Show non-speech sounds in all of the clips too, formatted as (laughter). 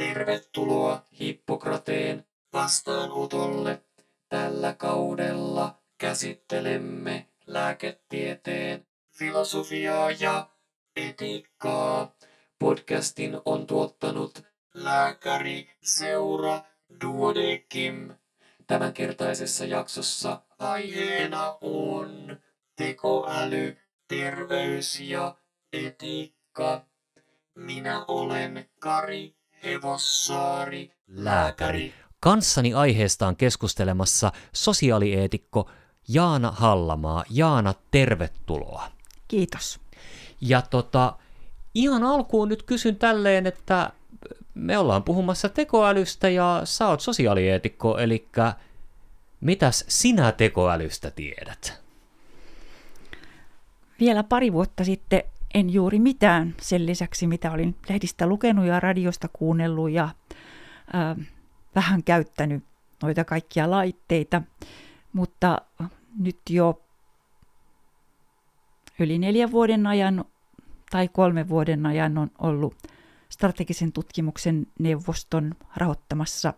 tervetuloa Hippokrateen vastaanotolle. Tällä kaudella käsittelemme lääketieteen filosofiaa ja etiikkaa. Podcastin on tuottanut lääkäri Seura Duodekim. Tämänkertaisessa jaksossa aiheena on tekoäly, terveys ja etiikka. Minä olen Kari Hevossaari, lääkäri. Kanssani aiheestaan keskustelemassa sosiaalieetikko Jaana Hallamaa. Jaana, tervetuloa. Kiitos. Ja tota, ihan alkuun nyt kysyn tälleen, että me ollaan puhumassa tekoälystä ja sä oot sosiaalieetikko, eli mitäs sinä tekoälystä tiedät? Vielä pari vuotta sitten en juuri mitään sen lisäksi, mitä olin lehdistä lukenut ja radiosta kuunnellut ja äh, vähän käyttänyt noita kaikkia laitteita, mutta nyt jo yli neljän vuoden ajan tai kolmen vuoden ajan on ollut strategisen tutkimuksen neuvoston rahoittamassa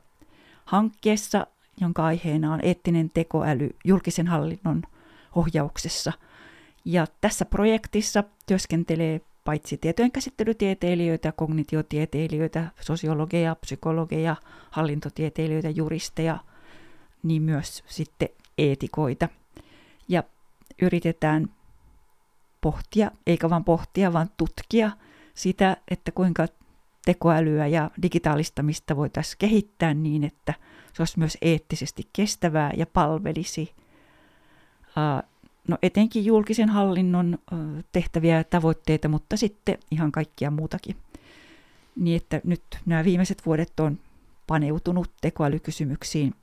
hankkeessa, jonka aiheena on eettinen tekoäly julkisen hallinnon ohjauksessa. Ja tässä projektissa työskentelee paitsi tietojenkäsittelytieteilijöitä, kognitiotieteilijöitä, sosiologeja, psykologeja, hallintotieteilijöitä, juristeja, niin myös sitten eetikoita. Ja yritetään pohtia, eikä vain pohtia, vaan tutkia sitä, että kuinka tekoälyä ja digitaalistamista voitaisiin kehittää niin, että se olisi myös eettisesti kestävää ja palvelisi no etenkin julkisen hallinnon tehtäviä ja tavoitteita, mutta sitten ihan kaikkia muutakin. Niin että nyt nämä viimeiset vuodet on paneutunut tekoälykysymyksiin.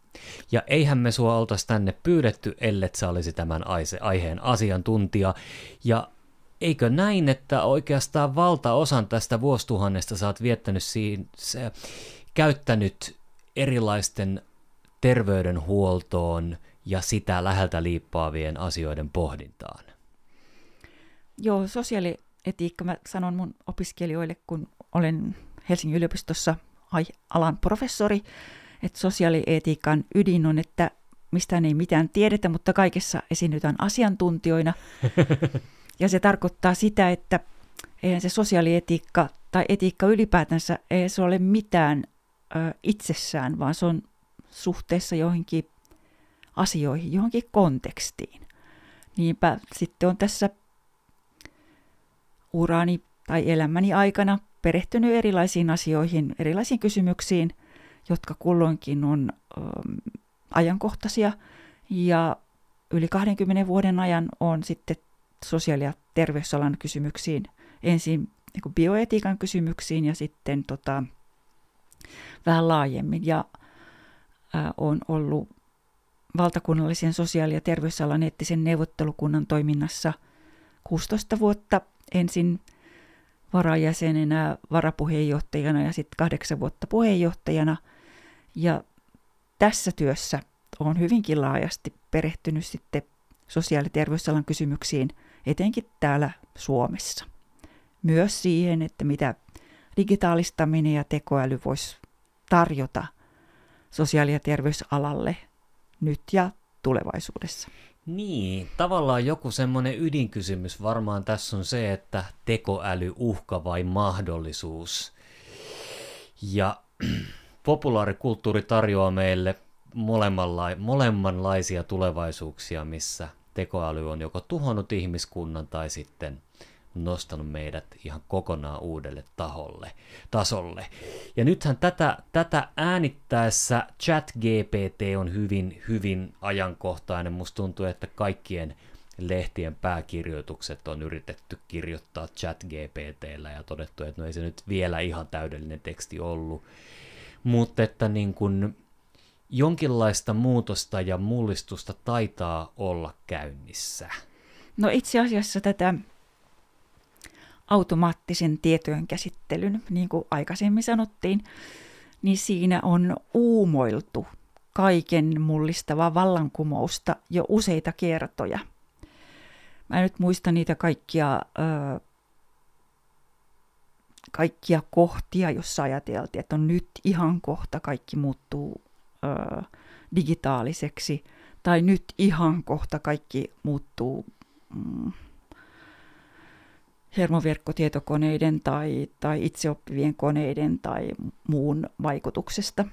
Ja eihän me sua oltaisi tänne pyydetty, ellet sä olisi tämän aiheen asiantuntija. Ja eikö näin, että oikeastaan valtaosan tästä vuosituhannesta sä oot viettänyt se, käyttänyt erilaisten terveydenhuoltoon ja sitä läheltä liippaavien asioiden pohdintaan? Joo, sosiaalietiikka mä sanon mun opiskelijoille, kun olen Helsingin yliopistossa alan professori, että sosiaalietiikan ydin on, että mistään ei mitään tiedetä, mutta kaikessa esiinnytään asiantuntijoina. Ja se tarkoittaa sitä, että eihän se sosiaalietiikka tai etiikka ylipäätänsä, ei se ole mitään ö, itsessään, vaan se on suhteessa johonkin asioihin, johonkin kontekstiin. Niinpä sitten on tässä urani tai elämäni aikana perehtynyt erilaisiin asioihin, erilaisiin kysymyksiin, jotka kulloinkin on ö, ajankohtaisia. Ja yli 20 vuoden ajan on sitten sosiaali- ja terveysalan kysymyksiin, ensin niin bioetiikan kysymyksiin ja sitten tota, vähän laajemmin. Ja ää, on ollut valtakunnallisen sosiaali- ja terveysalan eettisen neuvottelukunnan toiminnassa 16 vuotta ensin varajäsenenä, varapuheenjohtajana ja sitten kahdeksan vuotta puheenjohtajana. Ja tässä työssä on hyvinkin laajasti perehtynyt sitten sosiaali- ja terveysalan kysymyksiin, etenkin täällä Suomessa. Myös siihen, että mitä digitaalistaminen ja tekoäly voisi tarjota sosiaali- ja terveysalalle nyt ja tulevaisuudessa. Niin, tavallaan joku semmoinen ydinkysymys varmaan tässä on se, että tekoäly uhka vai mahdollisuus. Ja (clears throat) populaarikulttuuri tarjoaa meille molemmanlaisia tulevaisuuksia, missä tekoäly on joko tuhonnut ihmiskunnan tai sitten nostanut meidät ihan kokonaan uudelle taholle, tasolle. Ja nythän tätä, tätä äänittäessä ChatGPT on hyvin, hyvin ajankohtainen. Musta tuntuu, että kaikkien lehtien pääkirjoitukset on yritetty kirjoittaa ChatGPTllä ja todettu, että no ei se nyt vielä ihan täydellinen teksti ollut. Mutta että niin kun jonkinlaista muutosta ja mullistusta taitaa olla käynnissä. No itse asiassa tätä automaattisen tietojen käsittelyn, niin kuin aikaisemmin sanottiin, niin siinä on uumoiltu kaiken mullistavaa vallankumousta jo useita kertoja. Mä en nyt muista niitä kaikkia ö, kaikkia kohtia, jossa ajateltiin, että on nyt ihan kohta kaikki muuttuu ö, digitaaliseksi, tai nyt ihan kohta kaikki muuttuu mm, hermoverkkotietokoneiden tai, tai itseoppivien koneiden tai muun vaikutuksesta.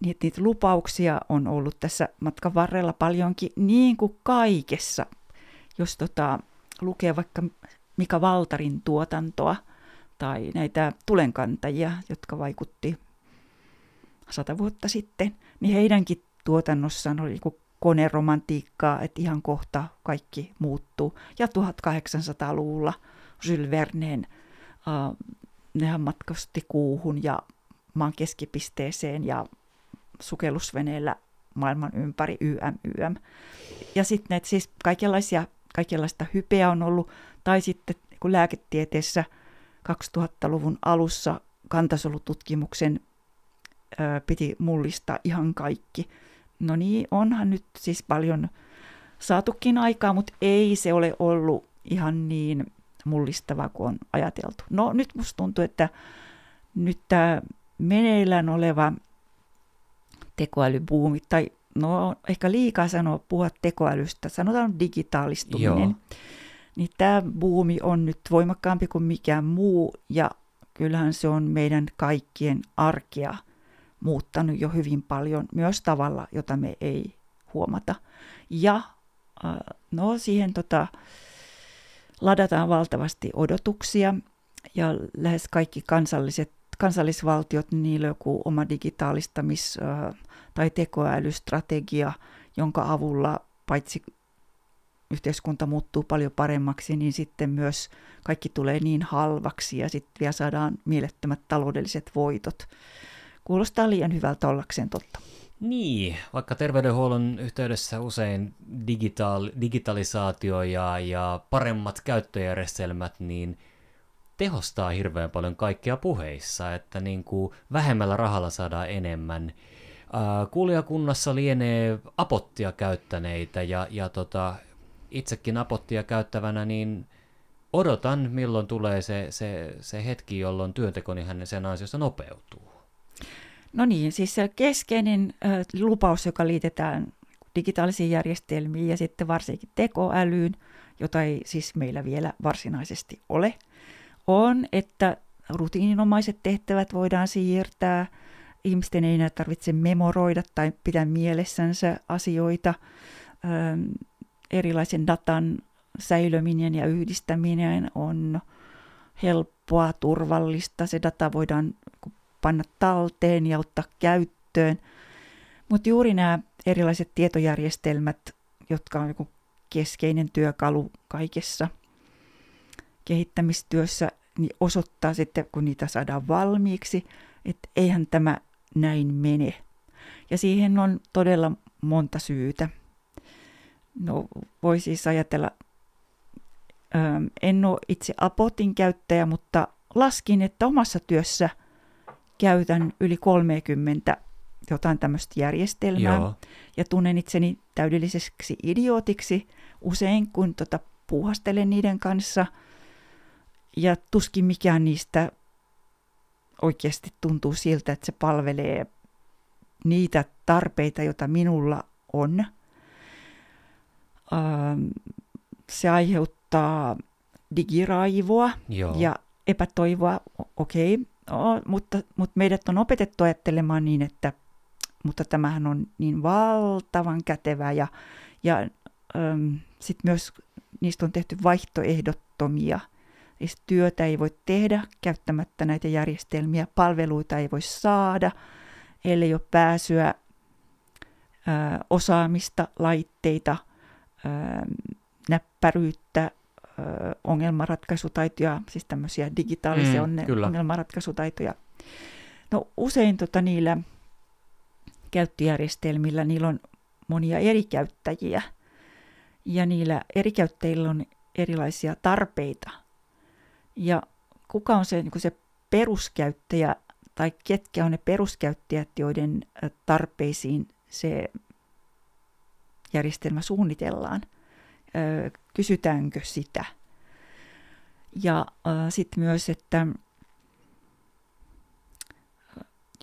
Niitä, niitä lupauksia on ollut tässä matkan varrella paljonkin, niin kuin kaikessa. Jos tota, lukee vaikka Mika Valtarin tuotantoa tai näitä tulenkantajia, jotka vaikutti sata vuotta sitten, niin heidänkin tuotannossaan oli koneromantiikkaa, että ihan kohta kaikki muuttuu. Ja 1800-luvulla Jules Verneen äh, nehän matkasti kuuhun ja maan keskipisteeseen ja sukellusveneellä maailman ympäri YM, YM. Ja sitten näitä siis kaikenlaisia, kaikenlaista hypeä on ollut, tai sitten kun lääketieteessä 2000-luvun alussa kantasolututkimuksen ö, piti mullistaa ihan kaikki – no niin, onhan nyt siis paljon saatukin aikaa, mutta ei se ole ollut ihan niin mullistavaa kuin on ajateltu. No nyt musta tuntuu, että nyt tämä meneillään oleva tekoälybuumi, tai no ehkä liikaa sanoa puhua tekoälystä, sanotaan digitaalistuminen, Joo. niin tämä buumi on nyt voimakkaampi kuin mikään muu, ja kyllähän se on meidän kaikkien arkea – muuttanut jo hyvin paljon myös tavalla, jota me ei huomata. Ja äh, no siihen tota, ladataan valtavasti odotuksia ja lähes kaikki kansalliset, kansallisvaltiot, niillä on joku oma digitaalistamis- äh, tai tekoälystrategia, jonka avulla paitsi yhteiskunta muuttuu paljon paremmaksi, niin sitten myös kaikki tulee niin halvaksi ja sitten vielä saadaan mielettömät taloudelliset voitot. Kuulostaa liian hyvältä ollakseen totta. Niin, vaikka terveydenhuollon yhteydessä usein digitaal- digitalisaatio ja, ja paremmat käyttöjärjestelmät, niin tehostaa hirveän paljon kaikkea puheissa, että niin kuin vähemmällä rahalla saadaan enemmän. kuulijakunnassa lienee apottia käyttäneitä ja, ja tota, itsekin apottia käyttävänä, niin odotan milloin tulee se, se, se hetki, jolloin työntekoni hänen sen ansiosta nopeutuu. No niin, siis se keskeinen lupaus, joka liitetään digitaalisiin järjestelmiin ja sitten varsinkin tekoälyyn, jota ei siis meillä vielä varsinaisesti ole, on, että rutiininomaiset tehtävät voidaan siirtää, ihmisten ei enää tarvitse memoroida tai pitää mielessänsä asioita, erilaisen datan säilöminen ja yhdistäminen on helppoa, turvallista, se data voidaan panna talteen ja ottaa käyttöön. Mutta juuri nämä erilaiset tietojärjestelmät, jotka on joku keskeinen työkalu kaikessa kehittämistyössä, niin osoittaa sitten, kun niitä saadaan valmiiksi, että eihän tämä näin mene. Ja siihen on todella monta syytä. No, voi siis ajatella, en ole itse Apotin käyttäjä, mutta laskin, että omassa työssä – käytän yli 30 jotain tämmöistä järjestelmää Joo. ja tunnen itseni täydelliseksi idiotiksi usein, kun tota puuhastelen niiden kanssa ja tuskin mikään niistä oikeasti tuntuu siltä, että se palvelee niitä tarpeita, joita minulla on. Ähm, se aiheuttaa digiraivoa Joo. ja epätoivoa, okei, okay, mutta, mutta meidät on opetettu ajattelemaan niin, että mutta tämähän on niin valtavan kätevä ja, ja sitten myös niistä on tehty vaihtoehdottomia. Siis työtä ei voi tehdä käyttämättä näitä järjestelmiä, palveluita ei voi saada, ellei ole pääsyä, äh, osaamista, laitteita, äh, näppäryyttä, ongelmanratkaisutaitoja, siis tämmöisiä digitaalisia mm, kyllä. ongelmanratkaisutaitoja. No usein tota, niillä käyttöjärjestelmillä niillä on monia eri käyttäjiä ja niillä eri käyttäjillä on erilaisia tarpeita. Ja kuka on se, niin se peruskäyttäjä tai ketkä on ne peruskäyttäjät, joiden tarpeisiin se järjestelmä suunnitellaan – kysytäänkö sitä. Ja äh, sitten myös, että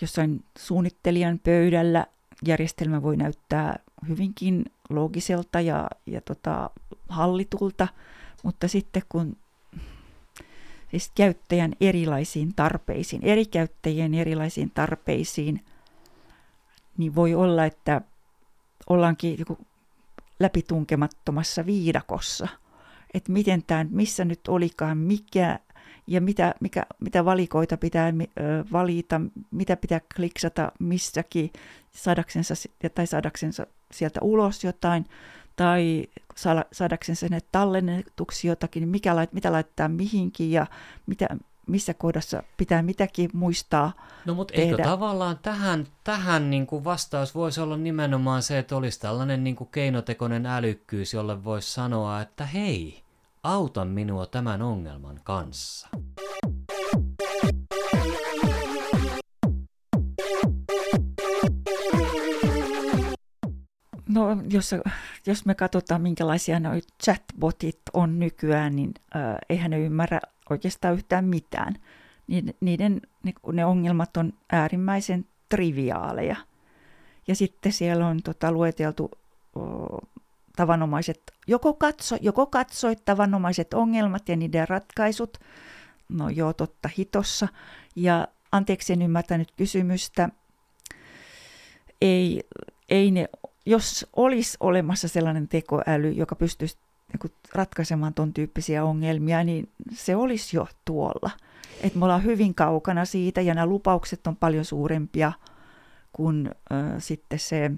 jossain suunnittelijan pöydällä järjestelmä voi näyttää hyvinkin loogiselta ja, ja tota, hallitulta, mutta sitten kun siis käyttäjän erilaisiin tarpeisiin, eri käyttäjien erilaisiin tarpeisiin, niin voi olla, että ollaankin läpitunkemattomassa viidakossa. Että miten tämä, missä nyt olikaan, mikä ja mitä, mikä, mitä valikoita pitää valita, mitä pitää kliksata missäkin saadaksensa, tai saadaksensa sieltä ulos jotain, tai saadaksensa sinne tallennetuksi jotakin, mikä, mitä laittaa mihinkin ja mitä, missä kohdassa pitää mitäkin muistaa No mutta eikö tavallaan tähän, tähän niin kuin vastaus voisi olla nimenomaan se, että olisi tällainen niin kuin keinotekoinen älykkyys, jolle voisi sanoa, että hei, auta minua tämän ongelman kanssa. Jos, jos me katsotaan, minkälaisia nuo chatbotit on nykyään, niin äh, eihän ne ymmärrä oikeastaan yhtään mitään. Niiden, ne, ne ongelmat on äärimmäisen triviaaleja. Ja sitten siellä on tota, lueteltu o, tavanomaiset, joko, katso, joko katsoit tavanomaiset ongelmat ja niiden ratkaisut, no joo, totta hitossa, ja anteeksi en ymmärtänyt kysymystä, ei, ei ne, jos olisi olemassa sellainen tekoäly, joka pystyisi niin ratkaisemaan tuon tyyppisiä ongelmia, niin se olisi jo tuolla. Et me ollaan hyvin kaukana siitä ja nämä lupaukset on paljon suurempia kuin äh, sitten se,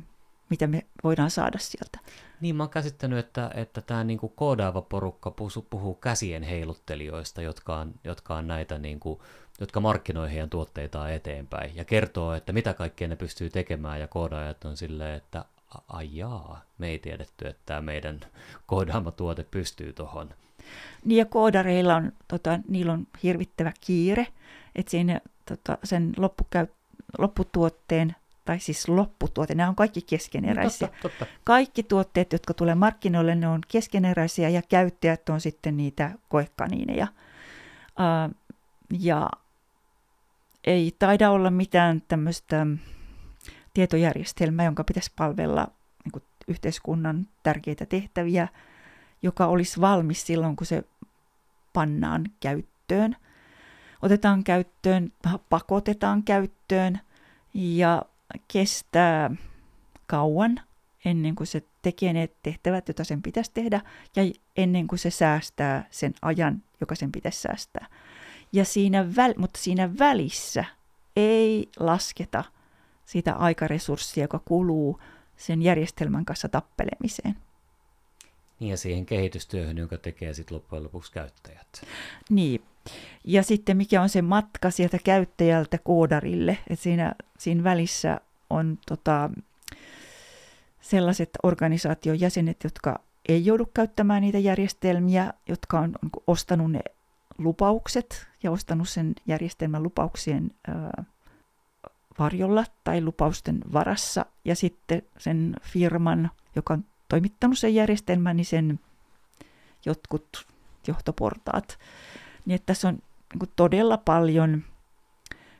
mitä me voidaan saada sieltä. Niin, mä oon käsittänyt, että, että tämä niinku koodaava porukka puhuu, puhuu käsien heiluttelijoista, jotka on, jotka on näitä, niinku, jotka markkinoi heidän tuotteitaan eteenpäin ja kertoo, että mitä kaikkea ne pystyy tekemään ja koodaajat on silleen, että ajaa, me ei tiedetty, että tämä meidän koodaama tuote pystyy tuohon. Niin ja koodareilla on, tota, niillä on hirvittävä kiire, että siinä tota, sen loppukäy, lopputuotteen, tai siis lopputuote, nämä on kaikki keskeneräisiä. Totta, totta. Kaikki tuotteet, jotka tulee markkinoille, ne on keskeneräisiä ja käyttäjät on sitten niitä koekaniineja. Uh, ja ei taida olla mitään tämmöistä tietojärjestelmä, jonka pitäisi palvella niin kuin yhteiskunnan tärkeitä tehtäviä, joka olisi valmis silloin, kun se pannaan käyttöön. Otetaan käyttöön, pakotetaan käyttöön ja kestää kauan ennen kuin se tekee ne tehtävät, joita sen pitäisi tehdä, ja ennen kuin se säästää sen ajan, joka sen pitäisi säästää. Ja siinä väl, mutta siinä välissä ei lasketa – sitä aikaresurssia, joka kuluu sen järjestelmän kanssa tappelemiseen. Niin ja siihen kehitystyöhön, jonka tekee sitten loppujen lopuksi käyttäjät. Niin. Ja sitten mikä on se matka sieltä käyttäjältä koodarille, että siinä, siinä välissä on tota, sellaiset organisaation jäsenet, jotka ei joudu käyttämään niitä järjestelmiä, jotka on, on ostanut ne lupaukset ja ostanut sen järjestelmän lupauksien varjolla tai lupausten varassa ja sitten sen firman, joka on toimittanut sen järjestelmän, niin sen jotkut johtoportaat. Niin että tässä on niin todella paljon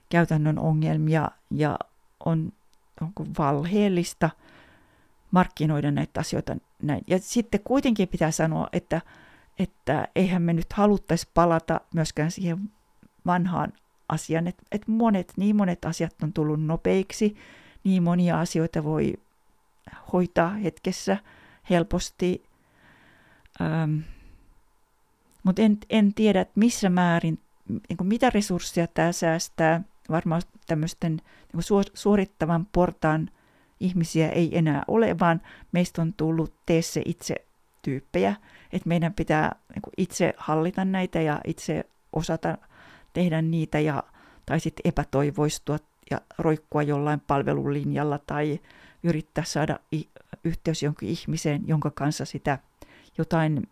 käytännön ongelmia ja on onko valheellista markkinoida näitä asioita näin. Ja sitten kuitenkin pitää sanoa, että, että eihän me nyt haluttaisi palata myöskään siihen vanhaan asian, että, että monet, niin monet asiat on tullut nopeiksi, niin monia asioita voi hoitaa hetkessä helposti, ähm, mutta en, en tiedä, että missä määrin, niin kuin mitä resursseja tämä säästää, varmaan tämmöisten niin suorittavan portaan ihmisiä ei enää ole, vaan meistä on tullut tee se itse tyyppejä, että meidän pitää niin itse hallita näitä ja itse osata tehdä niitä ja, tai sitten epätoivoistua ja roikkua jollain palvelulinjalla tai yrittää saada yhteys jonkin ihmiseen, jonka kanssa sitä jotain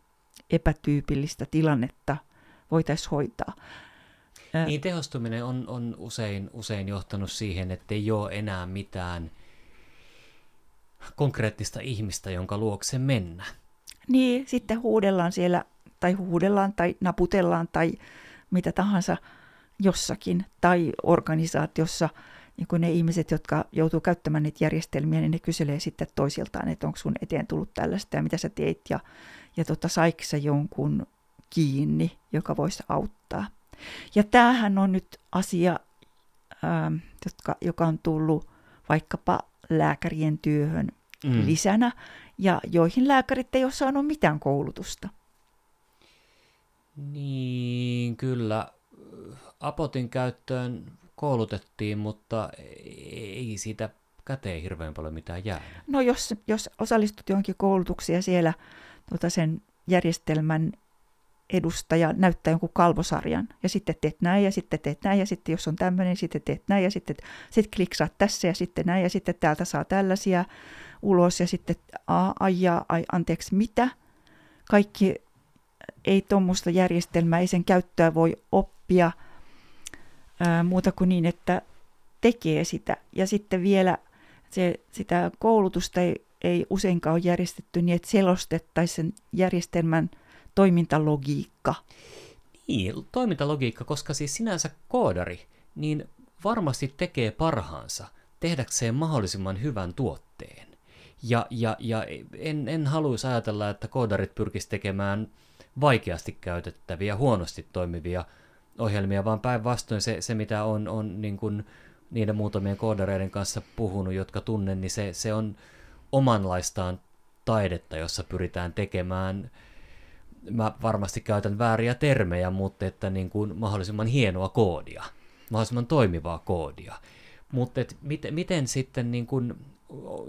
epätyypillistä tilannetta voitaisiin hoitaa. Niin tehostuminen on, on usein, usein johtanut siihen, että ei ole enää mitään konkreettista ihmistä, jonka luokse mennä. Niin, sitten huudellaan siellä tai huudellaan tai naputellaan tai mitä tahansa jossakin tai organisaatiossa, niin kun ne ihmiset, jotka joutuu käyttämään niitä järjestelmiä, niin ne kyselee sitten toisiltaan, että onko sun eteen tullut tällaista ja mitä sä teit ja, ja tota, saiko sä jonkun kiinni, joka voisi auttaa. Ja tämähän on nyt asia, ähm, jotka, joka on tullut vaikkapa lääkärien työhön mm. lisänä, ja joihin lääkärit ei ole saanut mitään koulutusta. Niin, kyllä. Apotin käyttöön koulutettiin, mutta ei siitä käteen hirveän paljon mitään jää. No jos, jos osallistut johonkin koulutuksia siellä tuota sen järjestelmän edustaja näyttää jonkun kalvosarjan, ja sitten teet näin, ja sitten teet näin, ja sitten jos on tämmöinen, sitten teet näin, ja sitten sit kliksaat tässä, ja sitten näin, ja sitten täältä saa tällaisia ulos, ja sitten ai, ja, ai anteeksi, mitä? Kaikki ei tuommoista järjestelmää, ei sen käyttöä voi oppia ää, muuta kuin niin, että tekee sitä. Ja sitten vielä se, sitä koulutusta ei, ei useinkaan ole järjestetty niin, että selostettaisiin sen järjestelmän toimintalogiikka. Niin, toimintalogiikka, koska siis sinänsä koodari, niin varmasti tekee parhaansa tehdäkseen mahdollisimman hyvän tuotteen. Ja, ja, ja en, en haluaisi ajatella, että koodarit pyrkis tekemään vaikeasti käytettäviä, huonosti toimivia ohjelmia, vaan päinvastoin se, se mitä on, on niin kuin niiden muutamien koodareiden kanssa puhunut, jotka tunnen, niin se, se on omanlaistaan taidetta, jossa pyritään tekemään, mä varmasti käytän vääriä termejä, mutta että niin kuin mahdollisimman hienoa koodia, mahdollisimman toimivaa koodia. Mutta miten, miten sitten niin kuin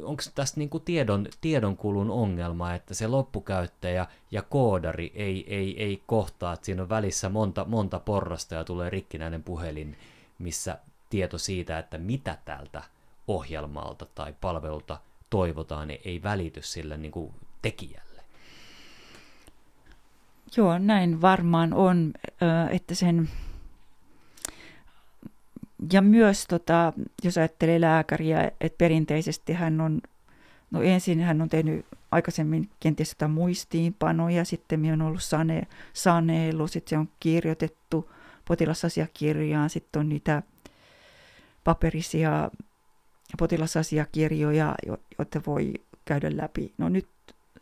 onko tässä niinku tiedon, tiedonkulun ongelma, että se loppukäyttäjä ja koodari ei, ei, ei kohtaa, että siinä on välissä monta, monta porrasta ja tulee rikkinäinen puhelin, missä tieto siitä, että mitä tältä ohjelmalta tai palvelulta toivotaan, niin ei välity sille niin kuin tekijälle. Joo, näin varmaan on, että sen ja myös, tota, jos ajattelee lääkäriä, että perinteisesti hän on, no ensin hän on tehnyt aikaisemmin kenties jotain muistiinpanoja, sitten on ollut sane, sanelu, sitten se on kirjoitettu potilasasiakirjaan, sitten on niitä paperisia potilasasiakirjoja, joita voi käydä läpi. No nyt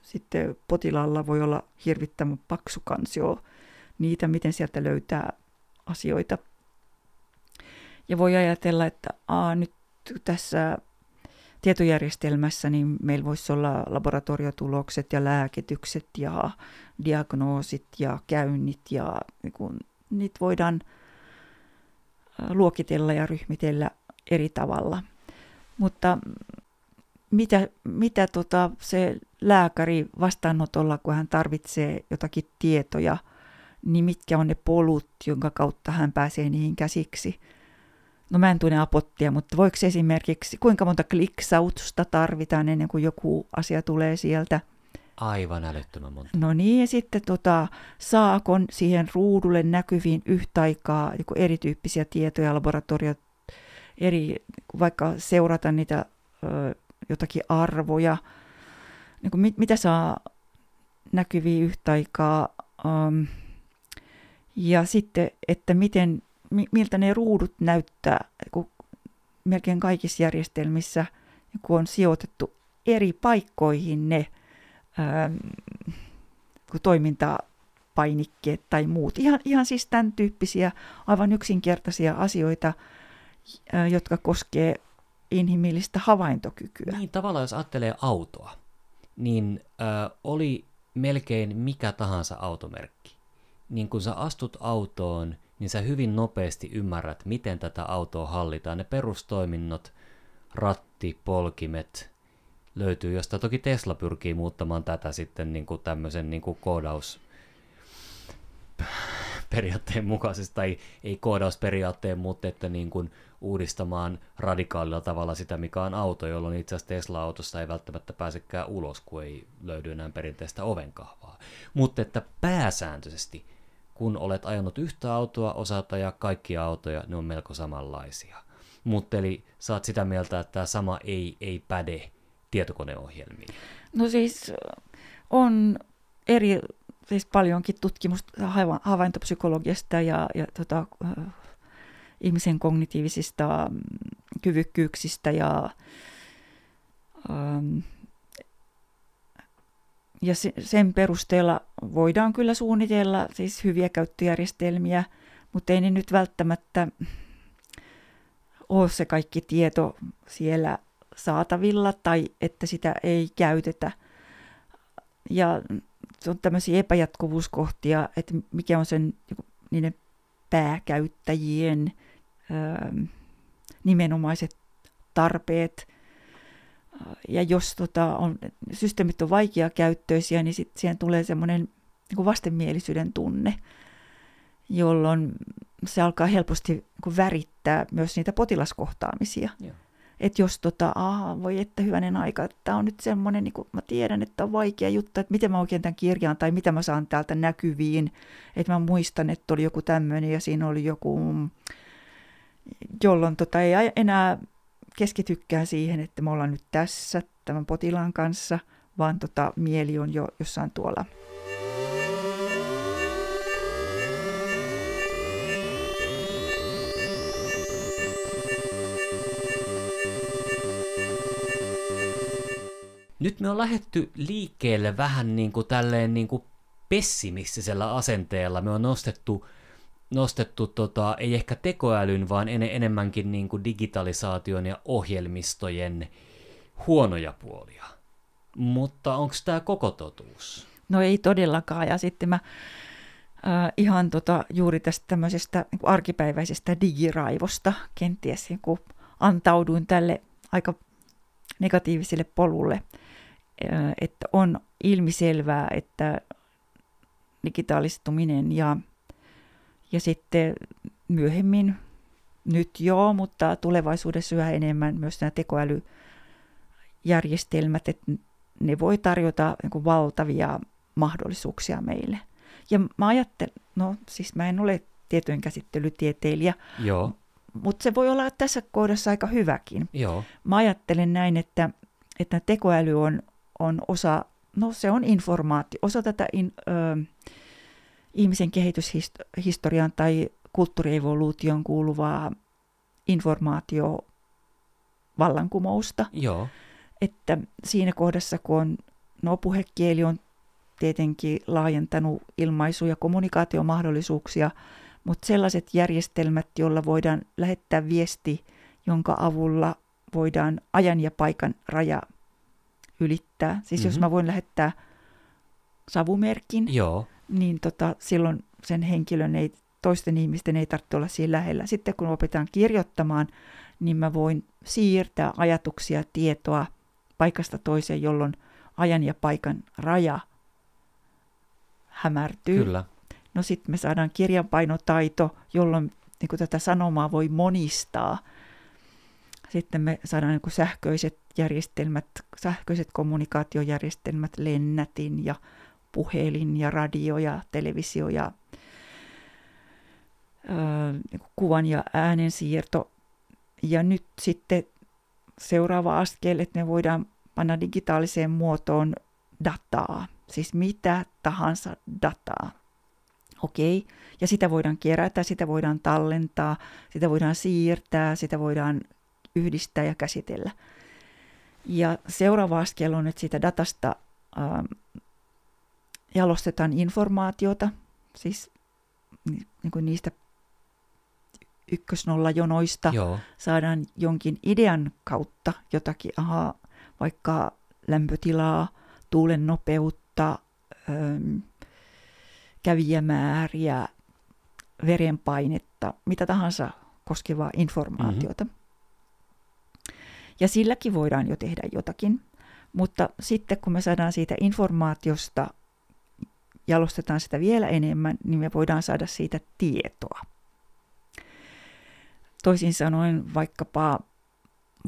sitten potilaalla voi olla hirvittävän paksu kansio niitä, miten sieltä löytää asioita ja voi ajatella, että aa, nyt tässä tietojärjestelmässä niin meillä voisi olla laboratoriotulokset ja lääkitykset ja diagnoosit ja käynnit ja niin kun, niitä voidaan luokitella ja ryhmitellä eri tavalla. Mutta mitä, mitä tota se lääkäri vastaanotolla, kun hän tarvitsee jotakin tietoja, niin mitkä on ne polut, jonka kautta hän pääsee niihin käsiksi – no mä en tunne apottia, mutta voiko esimerkiksi, kuinka monta kliksautusta tarvitaan ennen kuin joku asia tulee sieltä? Aivan älyttömän monta. No niin, ja sitten tota, saako siihen ruudulle näkyviin yhtä aikaa joku erityyppisiä tietoja, laboratoriot, eri, vaikka seurata niitä ö, jotakin arvoja, niin kuin mit, mitä saa näkyviin yhtä aikaa, um, ja sitten, että miten miltä ne ruudut näyttää, kun melkein kaikissa järjestelmissä kun on sijoitettu eri paikkoihin ne ähm, toimintapainikkeet tai muut. Ihan, ihan siis tämän tyyppisiä aivan yksinkertaisia asioita, äh, jotka koskee inhimillistä havaintokykyä. Niin tavallaan jos ajattelee autoa, niin äh, oli melkein mikä tahansa automerkki. Niin kun sä astut autoon, niin sä hyvin nopeasti ymmärrät, miten tätä autoa hallitaan. Ne perustoiminnot, ratti, polkimet, löytyy, josta toki Tesla pyrkii muuttamaan tätä sitten niin kuin tämmöisen niin kuin koodaus periaatteen mukaisesti, tai ei koodausperiaatteen, mutta että niin kuin uudistamaan radikaalilla tavalla sitä, mikä on auto, jolloin itse asiassa Tesla-autosta ei välttämättä pääsekään ulos, kun ei löydy enää perinteistä ovenkahvaa. Mutta että pääsääntöisesti kun olet ajanut yhtä autoa, osaat ajaa kaikkia autoja, ne on melko samanlaisia. Mutta eli saat sitä mieltä, että tämä sama ei, ei päde tietokoneohjelmiin. No siis on eri siis paljonkin tutkimusta hava- havaintopsykologiasta ja, ja tota, äh, ihmisen kognitiivisista mm, kyvykkyyksistä ja, ähm, ja se, sen perusteella voidaan kyllä suunnitella siis hyviä käyttöjärjestelmiä, mutta ei ne nyt välttämättä ole se kaikki tieto siellä saatavilla tai että sitä ei käytetä. Ja se on tämmöisiä epäjatkuvuuskohtia, että mikä on sen niiden pääkäyttäjien ö, nimenomaiset tarpeet. Ja jos tota, on, systeemit on vaikeakäyttöisiä, niin sitten siihen tulee semmoinen niin vastenmielisyyden tunne, jolloin se alkaa helposti niin värittää myös niitä potilaskohtaamisia. Joo. Että jos tota, aha, voi että hyvänen aika, tämä on nyt semmoinen, niin mä tiedän, että on vaikea juttu, että miten mä oikein tämän kirjaan tai mitä mä saan täältä näkyviin. Että mä muistan, että oli joku tämmöinen ja siinä oli joku, jolloin tota, ei enää keskitykään siihen, että me ollaan nyt tässä tämän potilaan kanssa, vaan tota, mieli on jo jossain tuolla nyt me on lähetty liikkeelle vähän niin kuin tälleen niin kuin pessimistisellä asenteella. Me on nostettu, nostettu tota, ei ehkä tekoälyn, vaan en, enemmänkin niin kuin digitalisaation ja ohjelmistojen huonoja puolia. Mutta onko tämä koko totuus? No ei todellakaan. Ja sitten mä äh, ihan tota, juuri tästä tämmöisestä niin arkipäiväisestä digiraivosta kenties niin antauduin tälle aika negatiiviselle polulle että on ilmiselvää, että digitaalistuminen ja, ja sitten myöhemmin, nyt joo, mutta tulevaisuudessa yhä enemmän myös nämä tekoälyjärjestelmät, että ne voi tarjota niin valtavia mahdollisuuksia meille. Ja mä ajattelen, no siis mä en ole tietojen käsittelytieteilijä, Joo. mutta se voi olla tässä kohdassa aika hyväkin. Joo. Mä ajattelen näin, että, että tekoäly on, on osa, no se on informaatio, osa tätä in, ö, ihmisen kehityshistorian tai kulttuurievoluution kuuluvaa informaatio vallankumousta. Joo. Että siinä kohdassa, kun on, no puhekieli on tietenkin laajentanut ilmaisu- ja kommunikaatiomahdollisuuksia, mutta sellaiset järjestelmät, joilla voidaan lähettää viesti, jonka avulla voidaan ajan ja paikan raja ylittää. Siis mm-hmm. jos mä voin lähettää savumerkin, Joo. Niin tota, silloin sen henkilön ei, toisten ihmisten ei tarvitse olla siinä lähellä. Sitten kun opetaan kirjoittamaan, niin mä voin siirtää ajatuksia, tietoa paikasta toiseen, jolloin ajan ja paikan raja hämärtyy. Kyllä. No sitten me saadaan kirjanpainotaito, jolloin niin tätä sanomaa voi monistaa – sitten me saadaan niin sähköiset järjestelmät, sähköiset kommunikaatiojärjestelmät, lennätin ja puhelin ja radio ja televisio ja niin kuvan ja äänen siirto. Ja nyt sitten seuraava askel, että me voidaan panna digitaaliseen muotoon dataa, siis mitä tahansa dataa. Okei, ja sitä voidaan kerätä, sitä voidaan tallentaa, sitä voidaan siirtää, sitä voidaan yhdistää ja käsitellä. Ja seuraava askel on, että siitä datasta ähm, jalostetaan informaatiota, siis niin kuin niistä ykkösnollajonoista Joo. saadaan jonkin idean kautta jotakin, aha, vaikka lämpötilaa, tuulen nopeutta, ähm, kävijämääriä, verenpainetta, mitä tahansa koskevaa informaatiota. Mm-hmm. Ja silläkin voidaan jo tehdä jotakin. Mutta sitten kun me saadaan siitä informaatiosta, jalostetaan sitä vielä enemmän, niin me voidaan saada siitä tietoa. Toisin sanoen vaikkapa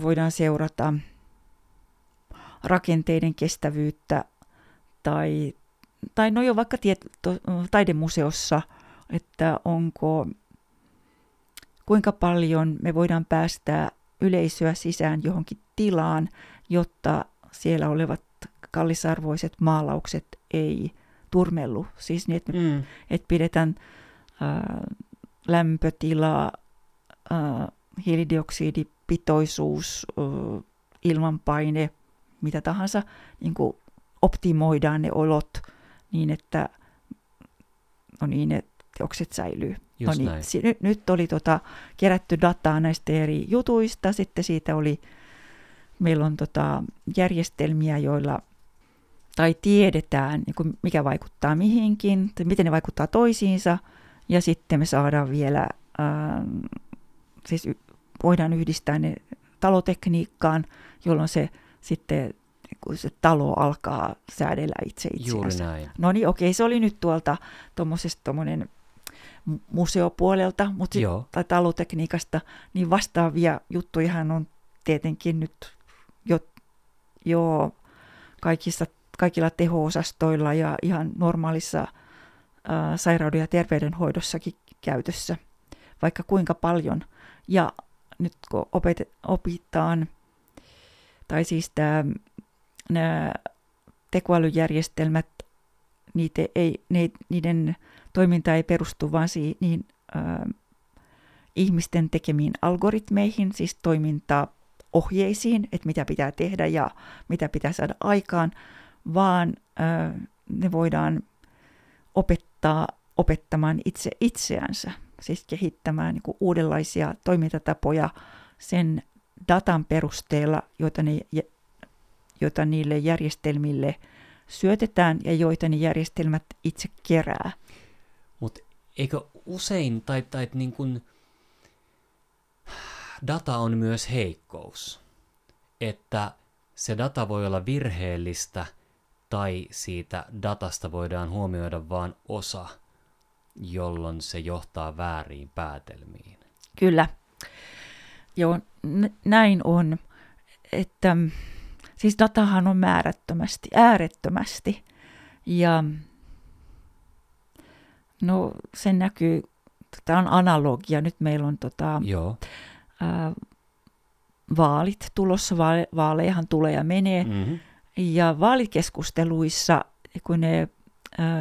voidaan seurata rakenteiden kestävyyttä tai, tai no jo vaikka tiet, to, taidemuseossa, että onko kuinka paljon me voidaan päästää yleisöä sisään johonkin tilaan, jotta siellä olevat kallisarvoiset maalaukset ei turmellu. Siis niin, että, Mm. että pidetään ää, lämpötila, ää, hiilidioksidipitoisuus, ää, ilmanpaine, mitä tahansa, niin kuin optimoidaan ne olot niin, että, no niin, että teokset säilyy. Just no niin, näin. si- nyt, nyt oli tota, kerätty dataa näistä eri jutuista, sitten siitä oli, meillä on tota, järjestelmiä, joilla tai tiedetään, niin kuin mikä vaikuttaa mihinkin, tai miten ne vaikuttaa toisiinsa, ja sitten me saadaan vielä, ää, siis y- voidaan yhdistää ne talotekniikkaan, jolloin se sitten kun se talo alkaa säädellä itse Juuri itseänsä. näin. No niin, okei, se oli nyt tuolta tuommoisesta tuommoinen museopuolelta, mutta sit, Joo. tai talotekniikasta, niin vastaavia juttujahan on tietenkin nyt jo, jo kaikissa, kaikilla teho-osastoilla ja ihan normaalissa ää, sairauden ja terveydenhoidossakin käytössä, vaikka kuinka paljon. Ja nyt kun opet, opitaan, tai siis tämä, nämä tekoälyjärjestelmät, niitä ei, ne, niiden toiminta ei perustu vaan siihen, niihin ää, ihmisten tekemiin algoritmeihin, siis toimintaohjeisiin, että mitä pitää tehdä ja mitä pitää saada aikaan, vaan ne voidaan opettaa opettamaan itse itseänsä, siis kehittämään niin uudenlaisia toimintatapoja sen datan perusteella, joita, ne, joita niille järjestelmille syötetään ja joita ne järjestelmät itse kerää. Mutta eikö usein, tai, tai niin kun, data on myös heikkous, että se data voi olla virheellistä tai siitä datasta voidaan huomioida vain osa, jolloin se johtaa vääriin päätelmiin. Kyllä. Joo, n- näin on. Että, siis datahan on määrättömästi, äärettömästi. Ja no se näkyy, tämä on analogia, nyt meillä on tota, Joo. ää, vaalit tulossa, vaale, vaalejahan tulee ja menee. Mm-hmm. Ja vaalikeskusteluissa, kun ne